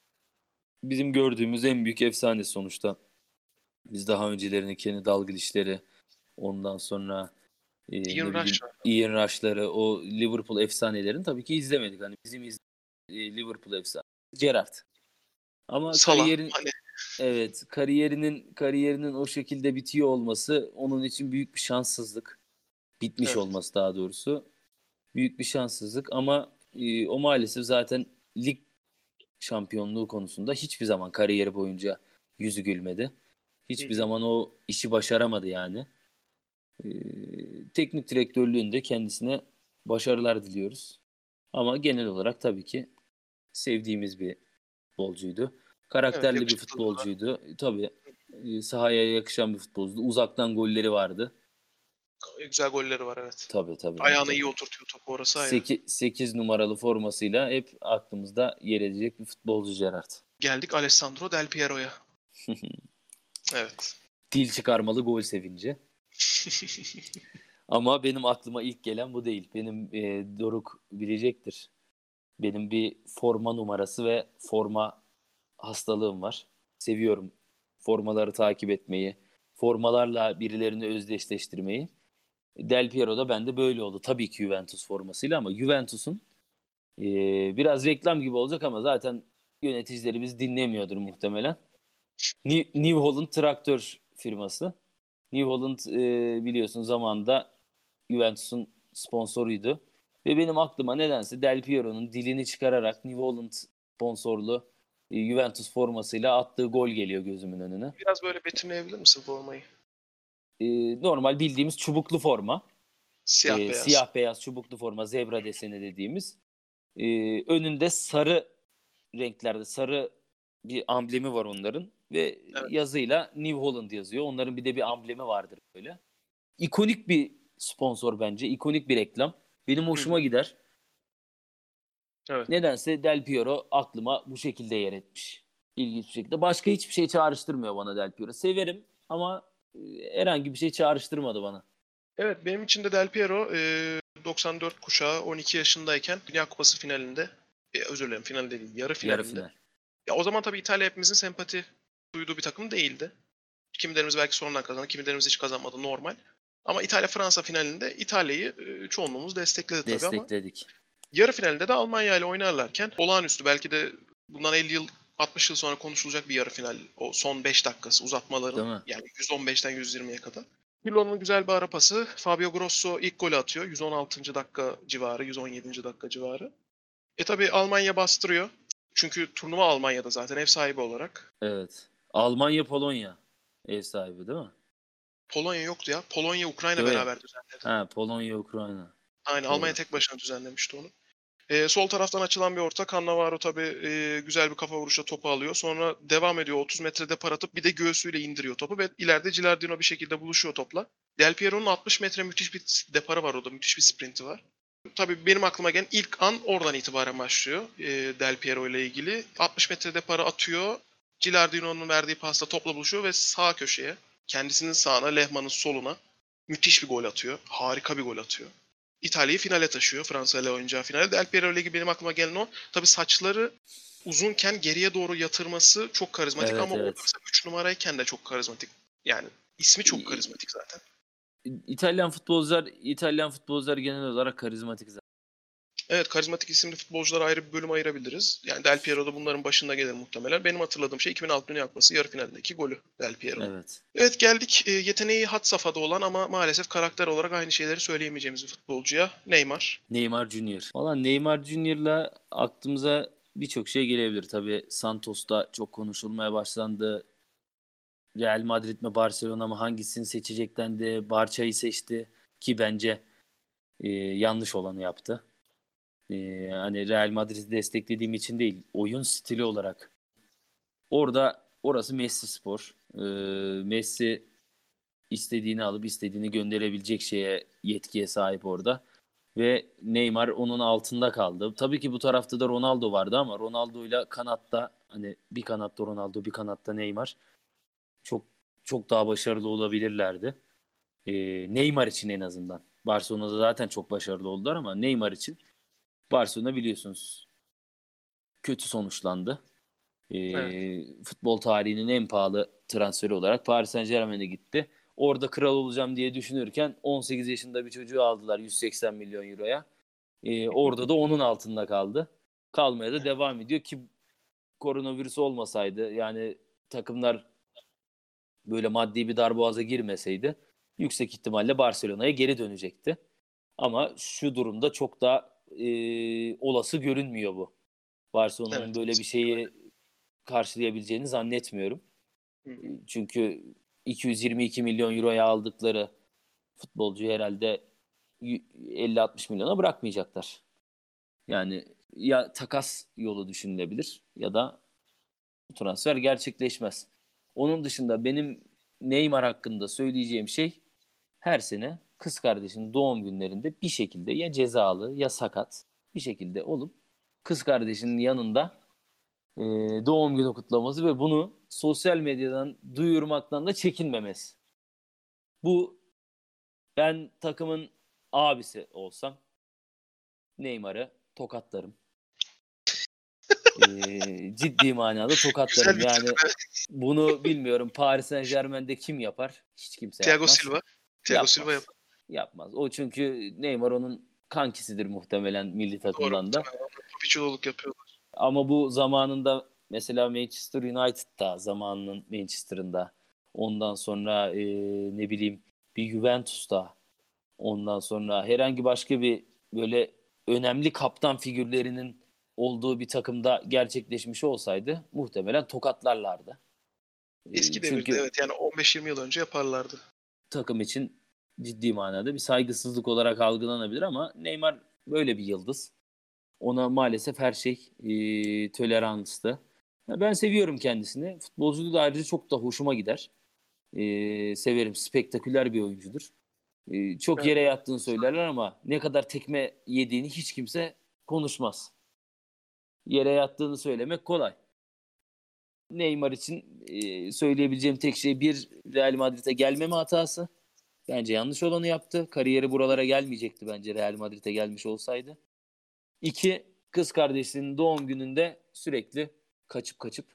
Bizim gördüğümüz en büyük efsane sonuçta. Biz daha öncelerini Kenny Dalglish'leri ondan sonra e, Ian Rush. Ian Rush'ları o Liverpool efsanelerini tabii ki izlemedik. Hani bizim iz, e, Liverpool efsanesi Gerrard. Ama Salah. kariyerin Hani Evet, kariyerinin kariyerinin o şekilde bitiyor olması onun için büyük bir şanssızlık. Bitmiş Evet. olması daha doğrusu. Büyük bir şanssızlık ama e, o maalesef zaten lig şampiyonluğu konusunda hiçbir zaman kariyeri boyunca yüzü gülmedi. Hiçbir Hı zaman o işi başaramadı yani. E, teknik direktörlüğünde kendisine başarılar diliyoruz. Ama genel olarak tabii ki sevdiğimiz bir futbolcuydu. Karakterli bir yakışıklı da. futbolcuydu. Tabii e, sahaya yakışan bir futbolcuydu. Uzaktan golleri vardı. Güzel golleri var evet. Tabii tabii. Ayağını iyi oturtuyor topu orası ayrı. 8, 8 numaralı formasıyla hep aklımızda yer edecek bir futbolcu Gerrard. Geldik Alessandro Del Piero'ya. evet. Dil çıkarmalı gol sevinci. Ama benim aklıma ilk gelen bu değil. Benim e, Doruk bilecektir. Benim bir forma numarası ve forma hastalığım var. Seviyorum formaları takip etmeyi, formalarla birilerini özdeşleştirmeyi. Del Piero da bende böyle oldu. Tabii ki Juventus formasıyla ama Juventus'un e, biraz reklam gibi olacak ama zaten yöneticilerimiz dinlemiyordur muhtemelen. New, Holland traktör firması. New Holland e, biliyorsun zamanında Juventus'un sponsoruydu. Ve benim aklıma nedense Del Piero'nun dilini çıkararak New Holland sponsorlu e, Juventus formasıyla attığı gol geliyor gözümün önüne. Biraz böyle betimleyebilir misin formayı? E, normal bildiğimiz çubuklu forma. Siyah E, beyaz. siyah beyaz çubuklu forma zebra deseni dediğimiz. E, önünde sarı renklerde sarı bir amblemi var onların ve Evet. yazıyla New Holland yazıyor. Onların bir de bir amblemi vardır böyle. İkonik bir sponsor bence. ikonik bir reklam. Benim hoşuma gider. Evet. Nedense Del Piero aklıma bu şekilde yer etmiş. İlginç bir şekilde. Başka hiçbir şey çağrıştırmıyor bana Del Piero. Severim ama herhangi bir şey çağrıştırmadı bana. Evet benim için de Del Piero e, 94 kuşağı 12 yaşındayken Dünya Kupası finalinde e, özür dilerim final değil yarı finalinde. Yarı final. Ya o zaman tabii İtalya hepimizin sempati duyduğu bir takım değildi. Kimilerimiz belki sonradan kazandı, kimilerimiz hiç kazanmadı normal. Ama İtalya-Fransa finalinde İtalya'yı e, çoğunluğumuz destekledi tabii ama Destekledik. yarı finalde de Almanya ile oynarlarken olağanüstü belki de bundan 50 yıl 60 yıl sonra konuşulacak bir yarı final. O son 5 dakikası uzatmaların yani 115'ten 120'ye kadar. Pirlo'nun güzel bir ara pası. Fabio Grosso ilk golü atıyor. 116. dakika civarı, 117. dakika civarı. E tabi Almanya bastırıyor. Çünkü turnuva Almanya'da zaten ev sahibi olarak. Evet. Almanya Polonya ev sahibi değil mi? Polonya yoktu ya. Polonya Ukrayna Evet. beraber düzenledi. Ha Polonya Ukrayna. Aynen Doğru. Almanya tek başına düzenlemişti onu. Ee, sol taraftan açılan bir orta. Cannavaro tabii e, güzel bir kafa vuruşla topu alıyor. Sonra devam ediyor 30 metrede par bir de göğsüyle indiriyor topu ve ileride Gilardino bir şekilde buluşuyor topla. Del Piero'nun 60 metre müthiş bir deparı var orada. Müthiş bir sprinti var. Tabii benim aklıma gelen ilk an oradan itibaren başlıyor e, Del Piero ile ilgili. 60 metre deparı atıyor. Gilardino'nun verdiği pasta topla buluşuyor ve sağ köşeye kendisinin sağına Lehmann'ın soluna müthiş bir gol atıyor. Harika bir gol atıyor. İtalya'yı finale taşıyor. Fransa ile oynayacağı finale. Del Piero ilgili benim aklıma gelen o. Tabii saçları uzunken geriye doğru yatırması çok karizmatik Evet, ama evet. orada mesela 3 numarayken de çok karizmatik. Yani ismi çok karizmatik zaten. İtalyan futbolcular İtalyan futbolcular genel olarak karizmatik zaten. Evet karizmatik isimli futbolculara ayrı bir bölüm ayırabiliriz. Yani Del Piero da bunların başında gelir muhtemelen. Benim hatırladığım şey 2006 Dünya Kupası yarı finaldeki golü Del Piero. Evet, Evet. geldik e, yeteneği had safhada olan ama maalesef karakter olarak aynı şeyleri söyleyemeyeceğimiz bir futbolcuya. Neymar. Neymar Junior. Valla Neymar Junior'la aklımıza birçok şey gelebilir. Tabii Santos'ta çok konuşulmaya başlandı. Real Madrid mi Barcelona mı hangisini seçecekten de Barça'yı seçti ki bence e, yanlış olanı yaptı. E, hani Real Madrid'i desteklediğim için değil, oyun stili olarak. Orada orası Messi spor. E, Messi istediğini alıp istediğini gönderebilecek şeye yetkiye sahip orada. Ve Neymar onun altında kaldı. Tabii ki bu tarafta da Ronaldo vardı ama Ronaldo'yla kanatta hani bir kanatta Ronaldo bir kanatta Neymar çok çok daha başarılı olabilirlerdi. Ee, Neymar için en azından. Barcelona'da zaten çok başarılı oldular ama Neymar için Barcelona biliyorsunuz kötü sonuçlandı. Ee, Evet. Futbol tarihinin en pahalı transferi olarak Paris Saint-Germain'e gitti. Orada kral olacağım diye düşünürken 18 yaşında bir çocuğu aldılar 180 milyon euroya. Ee, orada da onun altında kaldı. Kalmaya da devam ediyor ki koronavirüs olmasaydı yani takımlar böyle maddi bir darboğaza girmeseydi yüksek ihtimalle Barcelona'ya geri dönecekti. Ama şu durumda çok da e, olası görünmüyor bu. Barcelona'nın Evet, böyle bir şeyi karşılayabileceğini zannetmiyorum. Hı. Çünkü 222 milyon euroya aldıkları futbolcuyu herhalde y- 50-60 milyona bırakmayacaklar. Yani ya takas yolu düşünülebilir ya da transfer gerçekleşmez. Onun dışında benim Neymar hakkında söyleyeceğim şey her sene kız kardeşinin doğum günlerinde bir şekilde ya cezalı ya sakat bir şekilde olup kız kardeşinin yanında e, doğum günü kutlaması ve bunu sosyal medyadan duyurmaktan da çekinmemesi. Bu ben takımın abisi olsam Neymar'ı tokatlarım. Ee, ciddi manada tokatlarım. Yani bunu bilmiyorum. Paris Saint Germain'de kim yapar? Hiç kimse Thiago yapmaz. Silva. Thiago Yapmaz. Silva yap. Yapmaz. O çünkü Neymar onun kankisidir muhtemelen milli takımdan da. Topçuluk yapıyorlar. Ama bu zamanında mesela Manchester United'da zamanının Manchester'ında ondan sonra e, ne bileyim bir Juventus'ta ondan sonra herhangi başka bir böyle önemli kaptan figürlerinin olduğu bir takımda gerçekleşmiş olsaydı muhtemelen tokatlarlardı. E, Eski devirde Çünkü evet yani 15-20 yıl önce yaparlardı. takım için ciddi manada bir saygısızlık olarak algılanabilir ama Neymar böyle bir yıldız. Ona maalesef her şey e, toleranstı. Ben seviyorum kendisini. Futbolculuğu da ayrıca çok da hoşuma gider. E, severim. Spektaküler bir oyuncudur. E, çok yere yattığını söylerler ama ne kadar tekme yediğini hiç kimse konuşmaz. Yere yattığını söylemek kolay. Neymar için e, söyleyebileceğim tek şey bir Real Madrid'e gelmeme hatası. Bence yanlış olanı yaptı. Kariyeri buralara gelmeyecekti bence Real Madrid'e gelmiş olsaydı. İki, kız kardeşinin doğum gününde sürekli kaçıp kaçıp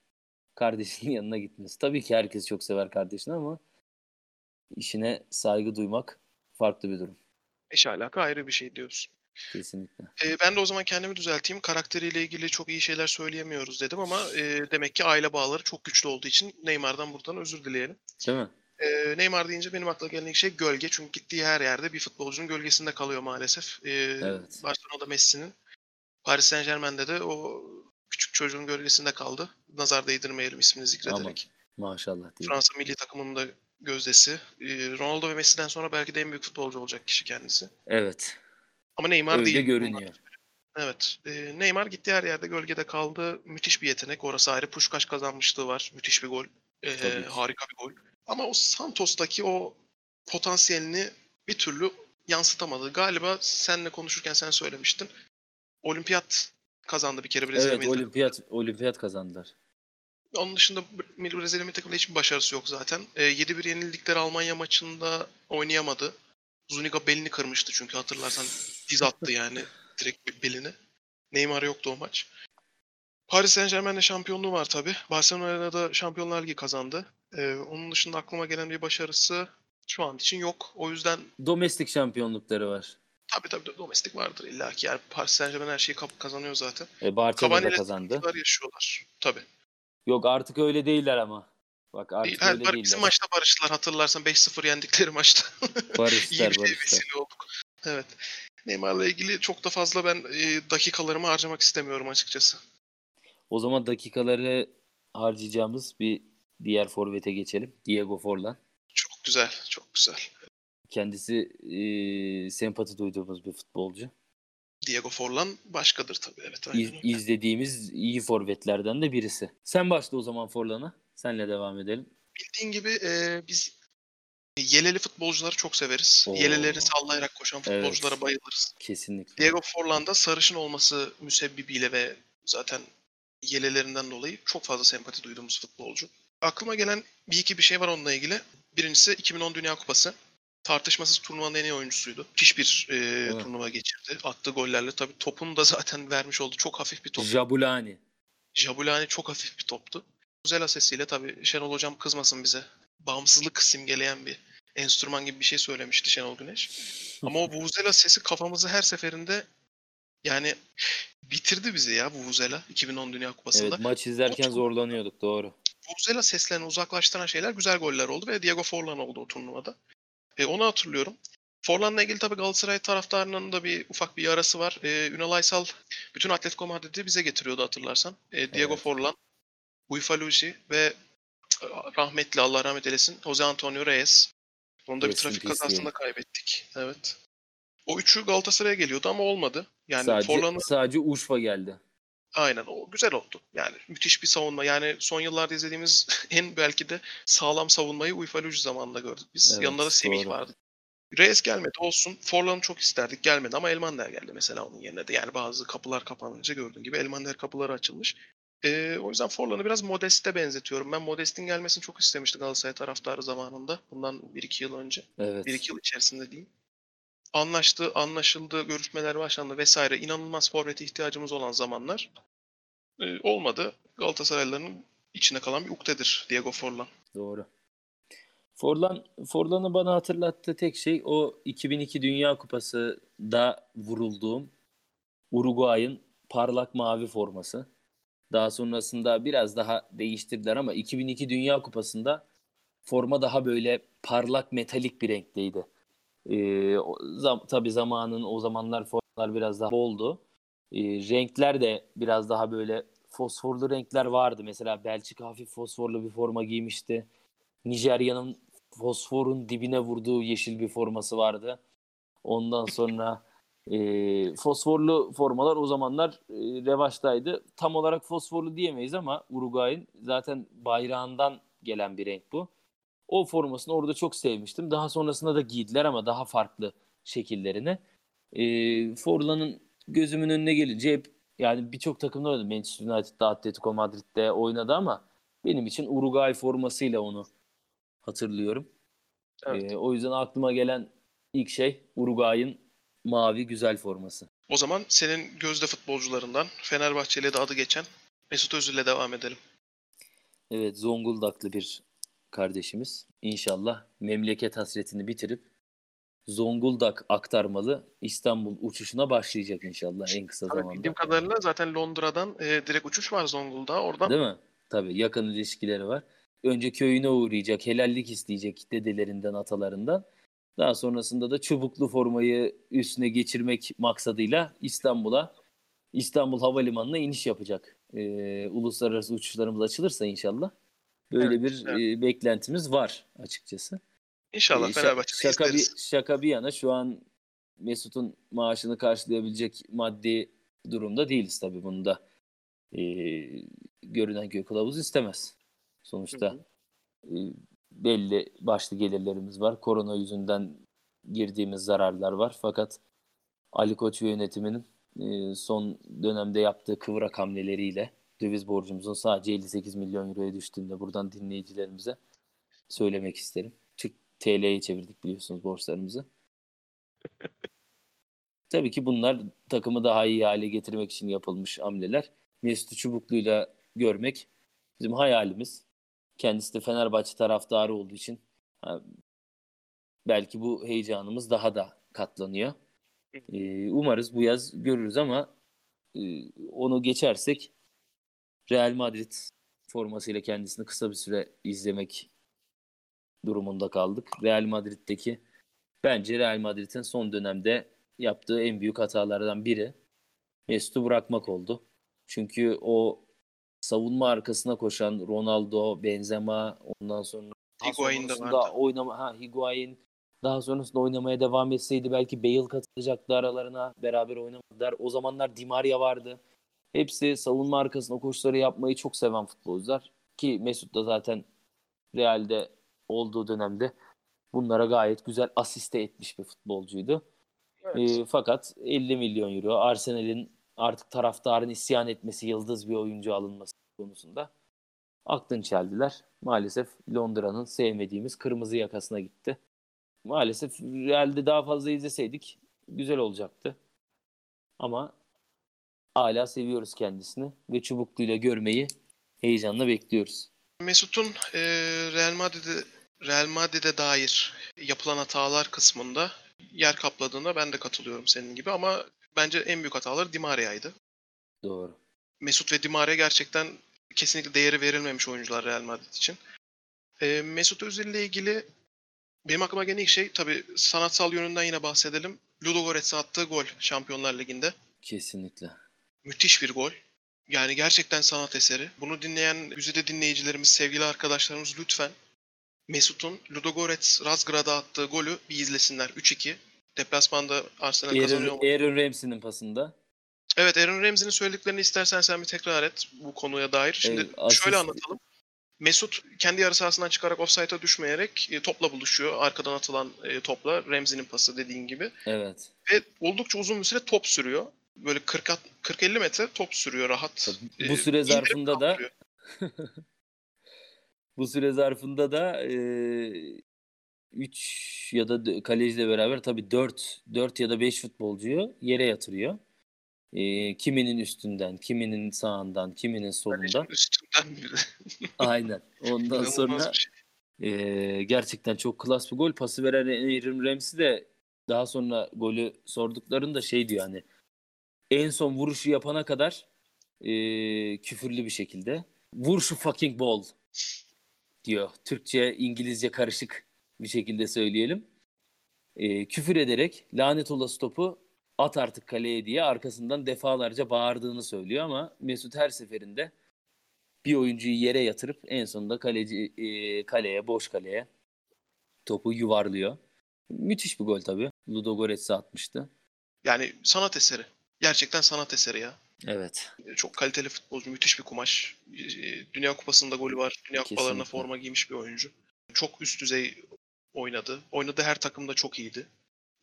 kardeşinin yanına gitmesi. Tabii ki herkes çok sever kardeşini ama işine saygı duymak farklı bir durum. Eş alaka ayrı bir şey diyorsun. Kesinlikle. Ee, ben de o zaman kendimi düzelteyim. Karakteriyle ilgili çok iyi şeyler söyleyemiyoruz dedim ama e, demek ki aile bağları çok güçlü olduğu için Neymar'dan buradan özür dileyelim. Değil mi? Ee, Neymar deyince benim aklıma gelen ilk şey gölge. Çünkü gittiği her yerde bir futbolcunun gölgesinde kalıyor maalesef. Ee, Evet. Barcelona'da Messi'nin, Paris Saint Germain'de de o küçük çocuğun gölgesinde kaldı. Nazar değdirmeyelim ismini zikrederek. Maşallah diye. Fransa milli takımının da gözdesi. Ee, Ronaldo ve Messi'den sonra belki de en büyük futbolcu olacak kişi kendisi. Evet. Ama Neymar Öyle değil. görünüyor. Evet. Ee, Neymar gittiği her yerde gölgede kaldı. Müthiş bir yetenek. Orası ayrı. Puşkaş kazanmışlığı var. Müthiş bir gol. Ki. harika bir gol. Ama o Santos'taki o potansiyelini bir türlü yansıtamadı. Galiba seninle konuşurken sen söylemiştin. Olimpiyat kazandı bir kere Brezilya Evet, milli olimpiyat olimpiyat kazandılar. Onun dışında Milli Brezilya milli takımında hiçbir başarısı yok zaten. Ee, 7-1 yenildikleri Almanya maçında oynayamadı. Zuniga belini kırmıştı çünkü hatırlarsan diz attı yani direkt belini. Neymar yoktu o maç. Paris Saint Germain'de şampiyonluğu var tabi. Barcelona'da da Şampiyonlar Ligi kazandı. Ee, onun dışında aklıma gelen bir başarısı şu an için yok. O yüzden Domestik şampiyonlukları var. tabi tabi domestik vardır illa ki. Yani Paris Saint Germain her şeyi kazanıyor zaten. E, Barcelona da kazandı. yaşıyorlar. Tabi. Yok artık öyle değiller ama. Bak artık Her, öyle değiller. bizim maçta barıştılar hatırlarsan 5-0 yendikleri maçta. Barışlar. vesile olduk. Evet. Neymar'la ilgili çok da fazla ben e, dakikalarımı harcamak istemiyorum açıkçası. O zaman dakikaları harcayacağımız bir diğer forvete geçelim. Diego Forlan. Çok güzel, çok güzel. Kendisi e, sempati duyduğumuz bir futbolcu. Diego Forlan başkadır tabii. Evet, aynen İz, izlediğimiz iyi forvetlerden de birisi. Sen başla o zaman Forlan'a. Senle devam edelim. Bildiğin gibi e, biz yeleli futbolcuları çok severiz. Oo. Yelelerini sallayarak koşan Evet. futbolculara bayılırız. Kesinlikle. Diego Forlan da sarışın olması müsebbibiyle ve zaten yelelerinden dolayı çok fazla sempati duyduğumuz futbolcu. Aklıma gelen bir iki bir şey var onunla ilgili. Birincisi 2010 Dünya Kupası. Tartışmasız turnuvanın en iyi oyuncusuydu. Müthiş bir e, Evet. turnuva geçirdi. Attığı gollerle tabii topunu da zaten vermiş oldu. Çok hafif bir top. Jabulani. Jabulani çok hafif bir toptu. Güzel sesiyle tabii Şenol Hocam kızmasın bize. Bağımsızlık simgeleyen bir enstrüman gibi bir şey söylemişti Şenol Güneş. Ama o Vuvuzela sesi kafamızı her seferinde yani bitirdi bizi ya Vuvuzela 2010 Dünya Kupası'nda. Evet maç izlerken çok- zorlanıyorduk doğru. Vuvuzela seslerini uzaklaştıran şeyler güzel goller oldu ve Diego Forlan oldu o turnuvada. E, onu hatırlıyorum. Forlan'la ilgili tabii Galatasaray taraftarının da bir ufak bir yarası var. E, Ünal Aysal bütün Atletico Madrid'i bize getiriyordu hatırlarsan. E, Diego Evet. Forlan, Uyfaluji ve e, rahmetli Allah rahmet eylesin Jose Antonio Reyes. Onu da bir trafik peace kazasında kaybettik. Evet. O üçü Galatasaray'a geliyordu ama olmadı. Yani sadece Forlan'ı sadece Urfa geldi. Aynen o güzel oldu. Yani müthiş bir savunma. Yani son yıllarda izlediğimiz en belki de sağlam savunmayı Uyfalucu zamanında gördük biz. Evet, Yanında da Semih doğru. vardı. Reyes gelmedi olsun. Forlan'ı çok isterdik gelmedi ama Elmander geldi mesela onun yerine de. Yani bazı kapılar kapanınca gördüğün gibi Elmander kapıları açılmış. Ee, o yüzden Forlan'ı biraz Modest'e benzetiyorum. Ben Modest'in gelmesini çok istemiştim Galatasaray taraftarı zamanında. Bundan 1-2 yıl önce. Evet. 1-2 yıl içerisinde diyeyim. Anlaştı, anlaşıldı, görüşmeler başlandı vesaire. İnanılmaz forvete ihtiyacımız olan zamanlar. Ee, olmadı. Galatasaraylıların içine kalan bir ukdedir Diego Forlan. Doğru. Forlan Forlan'ı bana hatırlattığı tek şey o 2002 Dünya Kupası'da vurulduğum Uruguay'ın parlak mavi forması. Daha sonrasında biraz daha değiştirdiler ama 2002 Dünya Kupası'nda forma daha böyle parlak metalik bir renkteydi. O, zam, tabii zamanın o zamanlar formalar biraz daha boldu. Ee, renkler de biraz daha böyle fosforlu renkler vardı. Mesela Belçika hafif fosforlu bir forma giymişti. Nijerya'nın fosforun dibine vurduğu yeşil bir forması vardı. Ondan sonra e, fosforlu formalar o zamanlar e, revaçtaydı. Tam olarak fosforlu diyemeyiz ama Uruguay'ın zaten bayrağından gelen bir renk bu. O formasını orada çok sevmiştim. Daha sonrasında da giydiler ama daha farklı şekillerini. E, Forlan'ın gözümün önüne gelince hep yani birçok takımda oynadı. Manchester United'da, Atletico Madrid'de oynadı ama benim için Uruguay formasıyla onu hatırlıyorum. Evet. Ee, o yüzden aklıma gelen ilk şey Uruguay'ın mavi güzel forması. O zaman senin gözde futbolcularından Fenerbahçe'yle de adı geçen Mesut Özil'le devam edelim. Evet Zonguldaklı bir kardeşimiz. İnşallah memleket hasretini bitirip Zonguldak aktarmalı İstanbul uçuşuna başlayacak inşallah en kısa Tabii zamanda. bildiğim kadarıyla zaten Londra'dan e, direkt uçuş var Zonguldak'a. Oradan Değil mi? Tabii yakın ilişkileri var. Önce köyüne uğrayacak, helallik isteyecek dedelerinden, atalarından. Daha sonrasında da çubuklu formayı üstüne geçirmek maksadıyla İstanbul'a, İstanbul Havalimanı'na iniş yapacak. Ee, uluslararası uçuşlarımız açılırsa inşallah. Böyle Evet, bir evet. e, beklentimiz var açıkçası. inşallah şa- Fenerbahçe'de şaka, bir, izleriz. şaka bir yana şu an Mesut'un maaşını karşılayabilecek maddi durumda değiliz tabii bunu da. Ee, görünen köy kılavuz istemez. Sonuçta Hı e, belli başlı gelirlerimiz var. Korona yüzünden girdiğimiz zararlar var. Fakat Ali Koç yönetiminin e, son dönemde yaptığı kıvrak hamleleriyle döviz borcumuzun sadece 58 milyon euroya düştüğünde buradan dinleyicilerimize söylemek isterim. Türk TL'ye çevirdik biliyorsunuz borçlarımızı. Tabii ki bunlar takımı daha iyi hale getirmek için yapılmış hamleler. Mesut Çubuklu'yla görmek bizim hayalimiz. Kendisi de Fenerbahçe taraftarı olduğu için belki bu heyecanımız daha da katlanıyor. Ee, umarız bu yaz görürüz ama e, onu geçersek Real Madrid formasıyla kendisini kısa bir süre izlemek durumunda kaldık. Real Madrid'deki bence Real Madrid'in son dönemde yaptığı en büyük hatalardan biri Mesut'u bırakmak oldu. Çünkü o savunma arkasına koşan Ronaldo, Benzema, ondan sonra Higuain de vardı. oynama ha Higuain daha sonrasında oynamaya devam etseydi belki Bale katılacaktı aralarına. Beraber oynamadılar. O zamanlar Di Maria vardı. Hepsi savunma arkasına koşuları yapmayı çok seven futbolcular. Ki Mesut da zaten Real'de olduğu dönemde bunlara gayet güzel asiste etmiş bir futbolcuydu. Evet. E, fakat 50 milyon euro Arsenal'in artık taraftarın isyan etmesi, yıldız bir oyuncu alınması konusunda aklını çeldiler. Maalesef Londra'nın sevmediğimiz kırmızı yakasına gitti. Maalesef Real'de daha fazla izleseydik güzel olacaktı. Ama hala seviyoruz kendisini ve çubukluğuyla görmeyi heyecanla bekliyoruz. Mesut'un e, Real Madrid'e Real Madrid'e dair yapılan hatalar kısmında yer kapladığına ben de katılıyorum senin gibi ama bence en büyük hataları Di Maria'ydı. Doğru. Mesut ve Di Maria gerçekten kesinlikle değeri verilmemiş oyuncular Real Madrid için. E, Mesut Özil ile ilgili benim aklıma gelen ilk şey tabii sanatsal yönünden yine bahsedelim. Ludogorets'e attığı gol Şampiyonlar Ligi'nde. Kesinlikle. Müthiş bir gol. Yani gerçekten sanat eseri. Bunu dinleyen güzide dinleyicilerimiz, sevgili arkadaşlarımız lütfen Mesut'un Ludogorets Razgrad'a attığı golü bir izlesinler. 3-2. Deplasmanda Arsenal kazanıyor. Aaron, Aaron Ramsey'nin pasında. Evet Aaron Ramsey'nin söylediklerini istersen sen bir tekrar et bu konuya dair. Şimdi Evet, asist- şöyle anlatalım. Mesut kendi yarı sahasından çıkarak offside'a düşmeyerek e, topla buluşuyor. Arkadan atılan e, topla Ramsey'nin pası dediğin gibi. Evet. Ve oldukça uzun bir süre top sürüyor. Böyle 40 40-50 metre top sürüyor rahat. Bu E, süre zarfında da bu süre zarfında da 3 ya da kaleciyle beraber tabii 4 4 ya da 5 futbolcuyu yere yatırıyor. E, kiminin üstünden, kiminin sağından, kiminin solundan. Aynen. Ondan sonra şey. e, gerçekten çok klas bir gol. Pası veren Aaron Ramsey de daha sonra golü sorduklarında şey diyor hani en son vuruşu yapana kadar e, küfürlü bir şekilde vur şu fucking ball diyor. Türkçe, İngilizce karışık bir şekilde söyleyelim. E, küfür ederek lanet olası topu at artık kaleye diye arkasından defalarca bağırdığını söylüyor ama Mesut her seferinde bir oyuncuyu yere yatırıp en sonunda kaleci e, kaleye, boş kaleye topu yuvarlıyor. Müthiş bir gol tabii. Ludo Goretz'e atmıştı. Yani sanat eseri. Gerçekten sanat eseri ya. Evet. Çok kaliteli futbolcu, müthiş bir kumaş. E, Dünya Kupası'nda golü var. Dünya Kupalarına Kesinlikle. forma giymiş bir oyuncu. Çok üst düzey oynadı. Oynadığı her takımda çok iyiydi.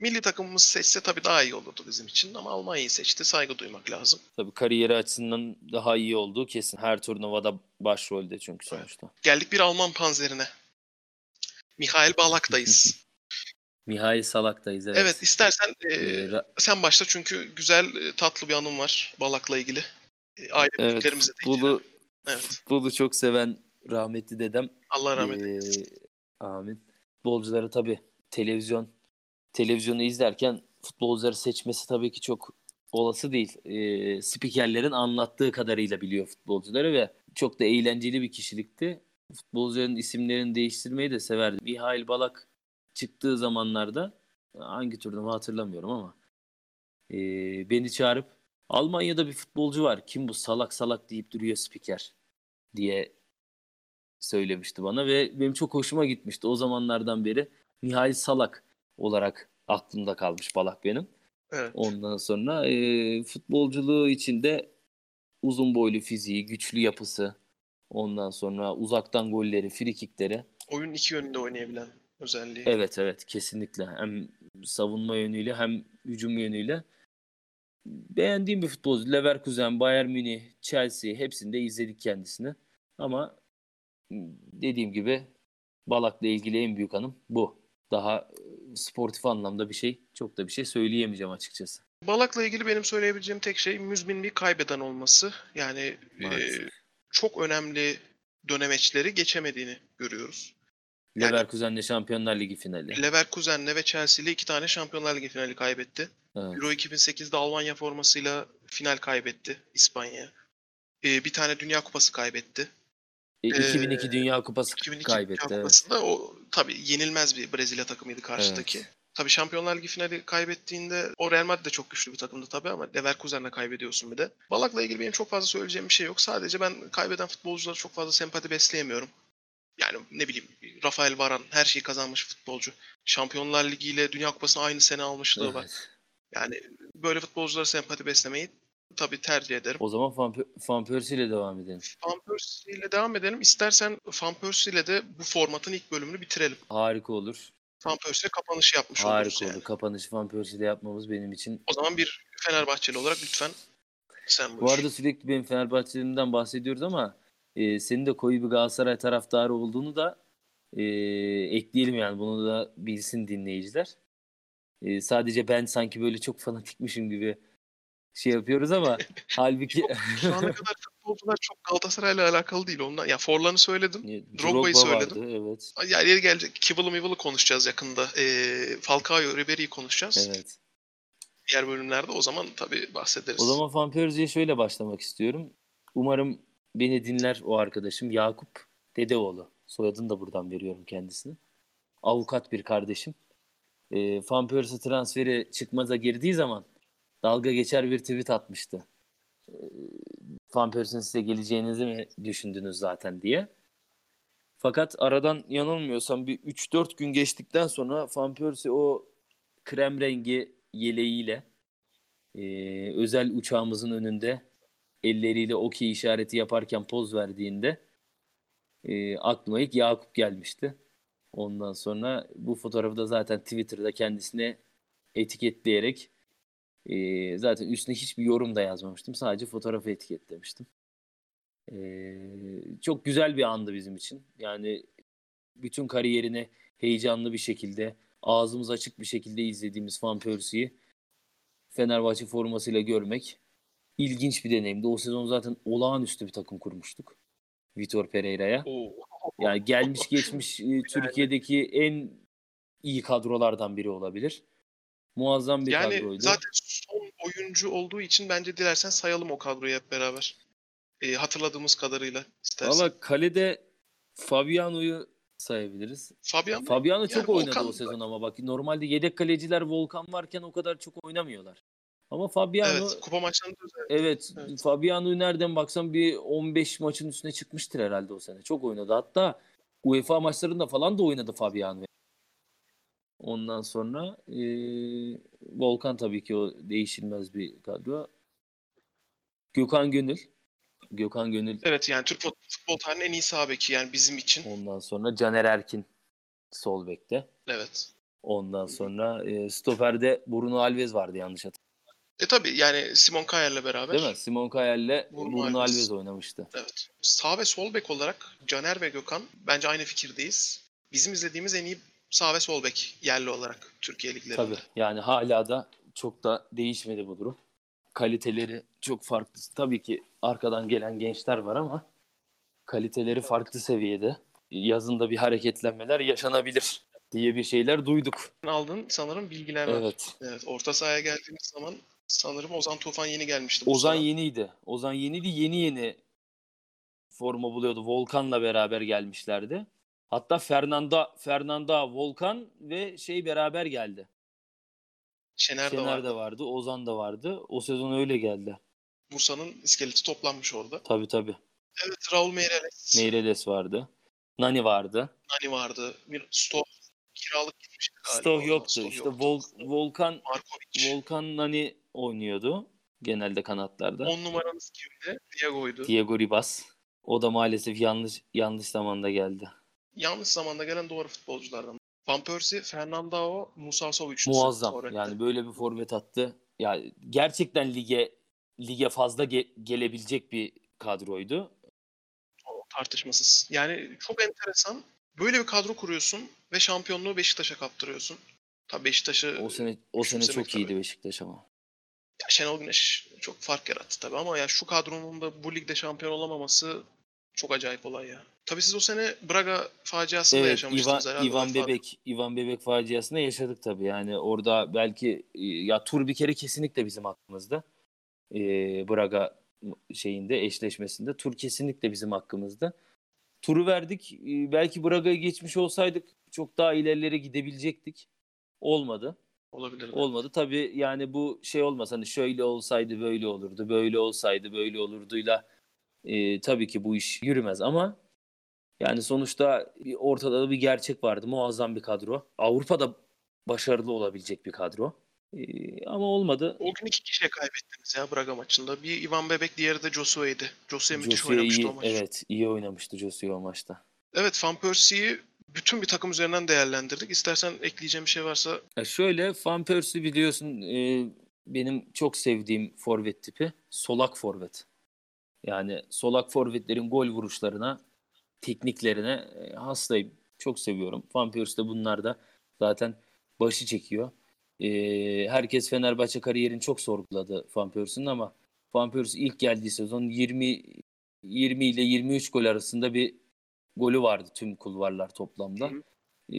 Milli takımımız seçse tabii daha iyi olurdu bizim için ama Almanya'yı seçti. Saygı duymak lazım. Tabii kariyeri açısından daha iyi olduğu kesin. Her turnuvada başrolde çünkü sonuçta. Geldik bir Alman panzerine. Mihail Balak'tayız. Mihail Salak'tayız evet. evet. istersen e, Ee, ra- sen başla çünkü güzel e, tatlı bir anım var Balak'la ilgili. E, aile evet, büyüklerimize de futbolu, Evet. futbolu çok seven rahmetli dedem Allah rahmet eylesin. Ee, amin. Futbolcuları tabii televizyon televizyonu izlerken futbolcuları seçmesi tabii ki çok olası değil. Ee, spikerlerin anlattığı kadarıyla biliyor futbolcuları ve çok da eğlenceli bir kişilikti. Futbolcuların isimlerini değiştirmeyi de severdi. Mihail Balak çıktığı zamanlarda hangi turnuva hatırlamıyorum ama ee, beni çağırıp Almanya'da bir futbolcu var. Kim bu salak salak deyip duruyor spiker diye söylemişti bana ve benim çok hoşuma gitmişti. O zamanlardan beri Mihail Salak olarak aklımda kalmış Balak benim. Evet. Ondan sonra e, futbolculuğu içinde uzun boylu fiziği, güçlü yapısı, ondan sonra uzaktan golleri, frikikleri. Oyun iki yönünde oynayabilen özelliği. Evet evet kesinlikle hem savunma yönüyle hem hücum yönüyle beğendiğim bir futbolcu. Leverkusen, Bayern Münih, Chelsea hepsinde izledik kendisini. Ama dediğim gibi Balak'la ilgili en büyük anım bu. Daha e, sportif anlamda bir şey, çok da bir şey söyleyemeyeceğim açıkçası. Balak'la ilgili benim söyleyebileceğim tek şey müzmin bir kaybeden olması. Yani e, çok önemli dönemeçleri geçemediğini görüyoruz. Yani- Leverkusen'le Şampiyonlar Ligi finali. Leverkusen'le ve Chelsea'yle iki tane Şampiyonlar Ligi finali kaybetti. Evet. Euro 2008'de Almanya formasıyla final kaybetti İspanya. E, bir tane Dünya Kupası kaybetti. E, 2002 Ee, Dünya Kupası 2002 kaybetti. Dünya Evet. Kupası'nda o tabii yenilmez bir Brezilya takımıydı karşıdaki. Evet. Tabii Şampiyonlar Ligi finali kaybettiğinde o Real Madrid de çok güçlü bir takımdı tabii ama Leverkusen'le kaybediyorsun bir de. Balak'la ilgili benim çok fazla söyleyeceğim bir şey yok. Sadece ben kaybeden futbolculara çok fazla sempati besleyemiyorum. Yani ne bileyim Rafael Varane her şeyi kazanmış futbolcu. Şampiyonlar Ligi ile Dünya Kupası'nı aynı sene almışlığı var. Evet. Yani böyle futbolculara sempati beslemeyi tabii tercih ederim. O zaman Van, Pe- Van Persie ile devam edelim. Van Persie ile devam edelim. İstersen Van Persie ile de bu formatın ilk bölümünü bitirelim. Harika olur. Van Persie kapanışı yapmış oluruz Harika yani. olur. Kapanışı Van Persie ile yapmamız benim için. O zaman bir Fenerbahçeli olarak lütfen sen buyur. Bu arada sürekli benim Fenerbahçelerimden bahsediyoruz ama e, senin de koyu bir Galatasaray taraftarı olduğunu da e, ekleyelim yani. Bunu da bilsin dinleyiciler. E, sadece ben sanki böyle çok fanatikmişim gibi şey yapıyoruz ama halbuki Şu ana kadar futbolcular çok Galatasaray'la alakalı değil. Ondan, ya Forlan'ı söyledim. Drogba'yı Drogba'yı söyledim. söyledim. evet. Ya yeri gelecek. Kivılı mivılı konuşacağız yakında. Ee, Falcao, Ribery'i konuşacağız. Evet. Diğer bölümlerde o zaman tabii bahsederiz. O zaman Van Persie'ye şöyle başlamak istiyorum. Umarım beni dinler o arkadaşım Yakup Dedeoğlu. Soyadını da buradan veriyorum kendisine. Avukat bir kardeşim. E, Van Persie transferi çıkmaza girdiği zaman dalga geçer bir tweet atmıştı. E, Van Persie'nin size geleceğinizi mi düşündünüz zaten diye. Fakat aradan yanılmıyorsam bir 3-4 gün geçtikten sonra Van Persie o krem rengi yeleğiyle Ee, özel uçağımızın önünde elleriyle okey işareti yaparken poz verdiğinde e, aklıma ilk Yakup gelmişti. Ondan sonra bu fotoğrafı da zaten Twitter'da kendisine etiketleyerek e, zaten üstüne hiçbir yorum da yazmamıştım. Sadece fotoğrafı etiketlemiştim. E, çok güzel bir andı bizim için. Yani bütün kariyerini heyecanlı bir şekilde, ağzımız açık bir şekilde izlediğimiz Van Persie'yi Fenerbahçe formasıyla görmek ilginç bir deneyimdi. O sezon zaten olağanüstü bir takım kurmuştuk. Vitor Pereira'ya. Yani gelmiş geçmiş e, Türkiye'deki en iyi kadrolardan biri olabilir. Muazzam bir Yani kadroydu. zaten son oyuncu olduğu için bence dilersen sayalım o kadroyu hep beraber. Ee, hatırladığımız kadarıyla istersen. Valla kalede Fabiano'yu sayabiliriz. Fabian? Fabiano Yani çok oynadı Volkan- o sezon ama bak normalde yedek kaleciler Volkan varken o kadar çok oynamıyorlar. Ama Fabiano Evet, kupa maçlarında. Evet, Evet. Fabiano'yu nereden baksan bir 15 maçın üstüne çıkmıştır herhalde o sene. Çok oynadı. Hatta UEFA maçlarında falan da oynadı Fabiano. Ondan sonra eee, Volkan tabii ki o değişilmez bir kadro. Gökhan Gönül. Gökhan Gönül. Evet yani Türk fut- futbol tarihinin en iyi sağ beki yani bizim için. Ondan sonra Caner Erkin sol bekte. Evet. Ondan sonra eee stoperde Bruno Alves vardı yanlış hatırlamıyorum. E tabi yani Simon Kayer'le beraber. Değil mi? Simon Kayer'le Bruno Bruno Alves. Alves oynamıştı. Evet. Sağ ve sol bek olarak Caner ve Gökhan bence aynı fikirdeyiz. Bizim izlediğimiz en iyi sağ ve sol bek yerli olarak Türkiye liglerinde. Tabii. Yani hala da çok da değişmedi bu durum. Kaliteleri çok farklı. Tabii ki arkadan gelen gençler var ama kaliteleri farklı seviyede. Yazında bir hareketlenmeler yaşanabilir diye bir şeyler duyduk. Aldığın sanırım bilgiler var. Evet. Evet. Orta sahaya geldiğimiz zaman sanırım Ozan Tufan yeni gelmişti. Ozan yeniydi. Ozan yeniydi. Yeni yeni forma buluyordu. Volkan'la beraber gelmişlerdi. Hatta Fernanda, Fernanda, Volkan ve şey beraber geldi. Şener, de Şener vardı. de vardı, Ozan da vardı. O sezon öyle geldi. Bursa'nın iskeleti toplanmış orada. Tabii tabii. Evet Raul Meireles, Meireles vardı. Nani vardı. Nani vardı. Bir Stoh kiralık gitmişti galiba. Stov yoktu. Stoh İşte yoktu. Vol- Volkan Markovic. Volkan Nani oynuyordu genelde kanatlarda. 10 numaranız kimdi? Diego'ydu. Diego Ribas. O da maalesef yanlış yanlış zamanda geldi. Yanlış zamanda gelen doğru futbolculardan. Van Persie, Fernandao, Musa Sow üçlüsü. Muazzam. forvette. Yani böyle bir forvet attı. Ya gerçekten lige lige fazla ge- gelebilecek bir kadroydu. O tartışmasız. Yani çok enteresan. Böyle bir kadro kuruyorsun ve şampiyonluğu Beşiktaş'a kaptırıyorsun. Tabii Beşiktaş'ı O sene o sene çok iyiydi tabii. Beşiktaş ama. Ya Şenol Güneş çok fark yarattı tabii ama ya şu kadronun da bu ligde şampiyon olamaması çok acayip olay ya. Tabii siz o sene Braga faciasını da Evet, yaşamıştınız İvan, herhalde. İvan. Bebek, İvan Bebek faciasını yaşadık tabii. Yani orada belki e, ya tur bir kere kesinlikle bizim hakkımızda. Ee, Braga şeyinde eşleşmesinde tur kesinlikle bizim hakkımızda. Turu verdik. Ee, belki Braga'yı geçmiş olsaydık çok daha ilerlere gidebilecektik. Olmadı. Olabilir. Olmadı. Tabii yani bu şey olmasa hani şöyle olsaydı böyle olurdu, böyle olsaydı böyle olurduyla e, tabii ki bu iş yürümez ama yani sonuçta bir ortada da bir gerçek vardı. Muazzam bir kadro. Avrupa'da başarılı olabilecek bir kadro. E, ama olmadı. O gün iki kişiye kaybettiniz ya Braga maçında. Bir Ivan Bebek, diğeri de Josue'ydi. Josue müthiş Josue oynamıştı iyi, o maç. evet iyi oynamıştı Josue o maçta. Evet, Van Persie'yi bütün bir takım üzerinden değerlendirdik. İstersen ekleyeceğim bir şey varsa Ya şöyle Van Persie biliyorsun e, benim çok sevdiğim forvet tipi solak forvet. Yani solak forvetlerin gol vuruşlarına, tekniklerine e, hastayım. Çok seviyorum. Van Persie de bunlarda zaten başı çekiyor. E, herkes Fenerbahçe kariyerini çok sorguladı Van Persie'nin ama Van Persie ilk geldiği sezon 20 20 ile 23 gol arasında bir golü vardı tüm kulvarlar toplamda. Hı hı. Ee,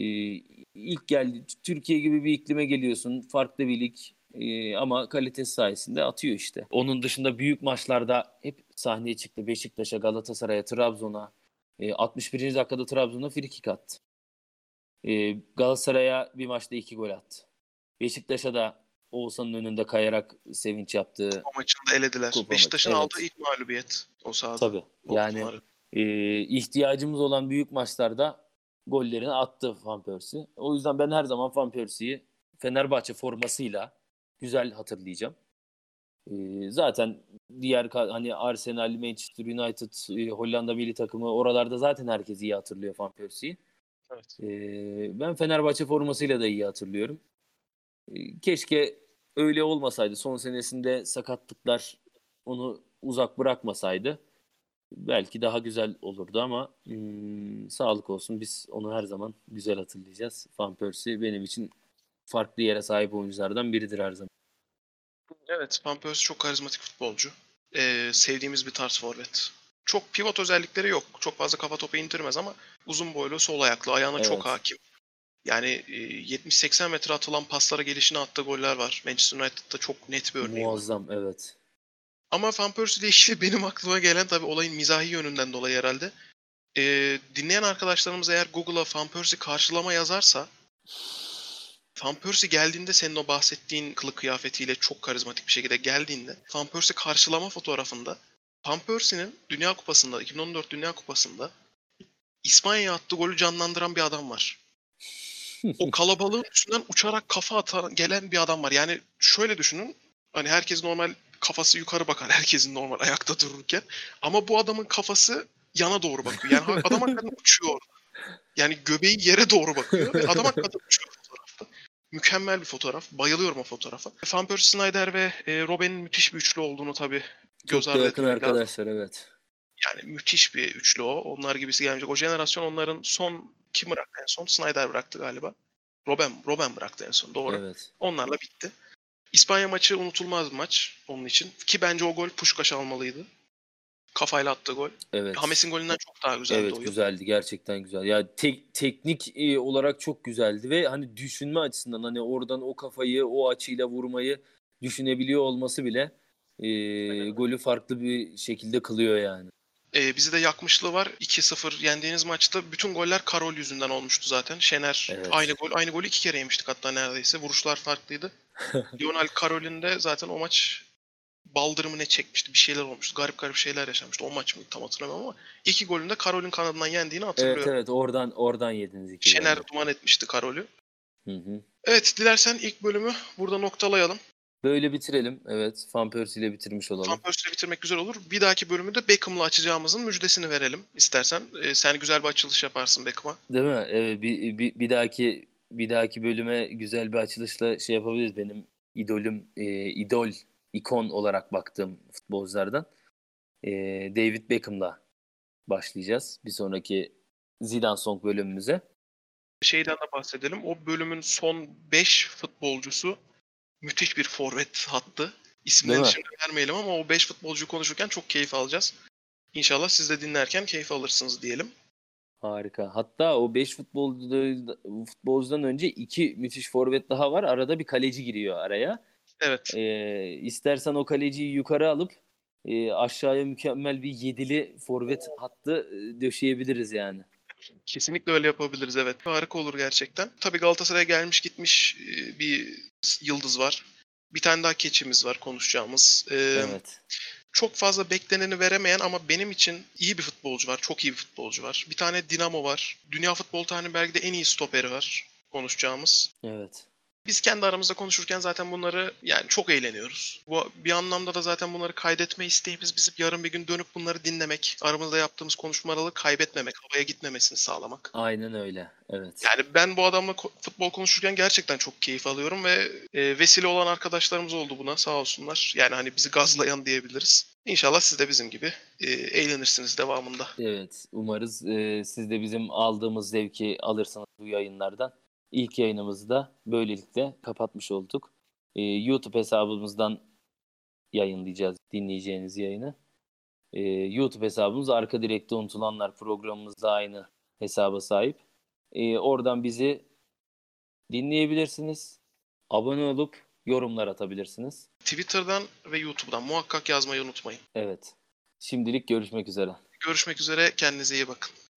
ilk geldi Türkiye gibi bir iklime geliyorsun. Farklı bir lig ee, ama kalitesi sayesinde atıyor işte. Onun dışında büyük maçlarda hep sahneye çıktı. Beşiktaş'a, Galatasaray'a, Trabzon'a. Ee, 61. dakikada Trabzon'a frikik attı. Ee, Galatasaray'a bir maçta iki gol attı. Beşiktaş'a da Oğuzhan'ın önünde kayarak sevinç yaptı. o maçında elediler. Kupa Beşiktaş'ın maçı, aldığı ilk mağlubiyet o sahada. Tabii. Yani Bozdular. E, ihtiyacımız olan büyük maçlarda gollerini attı Van Persie. O yüzden ben her zaman Van Persie'yi Fenerbahçe formasıyla güzel hatırlayacağım. Ee, zaten diğer hani Arsenal, Manchester United, e, Hollanda milli takımı oralarda zaten herkes iyi hatırlıyor Van Persie'yi. Evet. Ee, ben Fenerbahçe formasıyla da iyi hatırlıyorum. Ee, keşke öyle olmasaydı. Son senesinde sakatlıklar onu uzak bırakmasaydı belki daha güzel olurdu ama hmm, sağlık olsun. Biz onu her zaman güzel hatırlayacağız. Van Persie benim için farklı yere sahip oyunculardan biridir her zaman. Evet, Van Persie çok karizmatik futbolcu. Ee, sevdiğimiz bir tarz forvet. Çok pivot özellikleri yok. Çok fazla kafa topu indirmez ama uzun boylu, sol ayaklı, ayağına Evet. çok hakim. Yani e, 70-80 metre atılan paslara gelişine attığı goller var. Manchester United'da çok net bir örneği var. Muazzam evet. Ama Van Persie ile benim aklıma gelen tabii olayın mizahi yönünden dolayı herhalde. Ee, dinleyen arkadaşlarımız eğer Google'a Van Persie karşılama yazarsa Van Persie geldiğinde senin o bahsettiğin kılık kıyafetiyle çok karizmatik bir şekilde geldiğinde Van Persie karşılama fotoğrafında Van Persie'nin Dünya Kupası'nda 2014 Dünya Kupası'nda İspanya'ya attığı golü canlandıran bir adam var. O kalabalığın üstünden uçarak kafa atan gelen bir adam var. Yani şöyle düşünün. Hani herkes normal kafası yukarı bakar herkesin normal ayakta dururken. Ama bu adamın kafası yana doğru bakıyor. Yani adam hakikaten uçuyor. Yani göbeği yere doğru bakıyor ve adam hakikaten uçuyor fotoğrafta. Mükemmel bir fotoğraf. Bayılıyorum o fotoğrafa. Van Persie Snyder ve e, Robben'in müthiş bir üçlü olduğunu tabii göz ardı yakın etmemek lazım. arkadaşlar evet. Yani müthiş bir üçlü o. Onlar gibisi gelmeyecek. O jenerasyon onların son kim bıraktı en son? Snyder bıraktı galiba. Robben, Robben bıraktı en son. Doğru. Evet. Onlarla bitti. İspanya maçı unutulmaz bir maç onun için. Ki bence o gol Puşkaş almalıydı. Kafayla attığı gol. Evet. Hames'in golünden çok daha güzeldi Evet o güzeldi gerçekten güzel. Ya tek teknik e, olarak çok güzeldi ve hani düşünme açısından hani oradan o kafayı o açıyla vurmayı düşünebiliyor olması bile e, golü farklı bir şekilde kılıyor yani. Ee, bizi de yakmışlığı var. 2-0 yendiğiniz maçta bütün goller Karol yüzünden olmuştu zaten. Şener Evet. aynı gol aynı golü iki kere yemiştik hatta neredeyse. Vuruşlar farklıydı. Lionel de zaten o maç baldırımı ne çekmişti. Bir şeyler olmuştu. Garip garip şeyler yaşanmıştı. O maç mı tam hatırlamıyorum ama iki golünde Karol'ün kanadından yendiğini hatırlıyorum. Evet evet oradan oradan yediniz iki Şener golü. duman etmişti Karol'ü. Hı hı. Evet dilersen ilk bölümü burada noktalayalım. Böyle bitirelim. Evet. Van Persie ile bitirmiş olalım. Van Persie'yle bitirmek güzel olur. Bir dahaki bölümü de Beckham'la açacağımızın müjdesini verelim istersen. Ee, sen güzel bir açılış yaparsın Beckham'a. Değil mi? Evet, bir, bir, bir dahaki bir dahaki bölüme güzel bir açılışla şey yapabiliriz. Benim idolüm, e, idol, ikon olarak baktığım futbolculardan e, David Beckham'la başlayacağız. Bir sonraki Zidane Song bölümümüze. Şeyden de bahsedelim. O bölümün son 5 futbolcusu müthiş bir forvet hattı. İsimlerini şimdi vermeyelim ama o 5 futbolcuyu konuşurken çok keyif alacağız. İnşallah siz de dinlerken keyif alırsınız diyelim. Harika. Hatta o 5 futbolcu, futbolcudan önce iki müthiş forvet daha var. Arada bir kaleci giriyor araya. Evet. E, istersen o kaleciyi yukarı alıp e, aşağıya mükemmel bir yedili forvet hattı e, döşeyebiliriz yani. Kesinlikle öyle yapabiliriz evet. Harika olur gerçekten. Tabii Galatasaray'a gelmiş gitmiş e, bir yıldız var. Bir tane daha keçimiz var konuşacağımız. Ee, Evet. Çok fazla bekleneni veremeyen ama benim için iyi bir futbolcu var. Çok iyi bir futbolcu var. Bir tane Dinamo var. Dünya futbol tarihinin belki de en iyi stoperi var konuşacağımız. Evet. Biz kendi aramızda konuşurken zaten bunları yani çok eğleniyoruz. Bu bir anlamda da zaten bunları kaydetme isteğimiz bizim yarın bir gün dönüp bunları dinlemek, aramızda yaptığımız konuşmaları kaybetmemek, havaya gitmemesini sağlamak. Aynen öyle. Evet. Yani ben bu adamla futbol konuşurken gerçekten çok keyif alıyorum ve e, vesile olan arkadaşlarımız oldu buna sağ olsunlar. Yani hani bizi gazlayan diyebiliriz. İnşallah siz de bizim gibi e, eğlenirsiniz devamında. Evet. Umarız e, siz de bizim aldığımız zevki alırsınız bu yayınlardan. İlk yayınımızı da böylelikle kapatmış olduk. E, YouTube hesabımızdan yayınlayacağız dinleyeceğiniz yayını. E, YouTube hesabımız Arka Direkte Unutulanlar programımız da aynı hesaba sahip. E, oradan bizi dinleyebilirsiniz. Abone olup yorumlar atabilirsiniz. Twitter'dan ve YouTube'dan muhakkak yazmayı unutmayın. Evet. Şimdilik görüşmek üzere. Görüşmek üzere. Kendinize iyi bakın.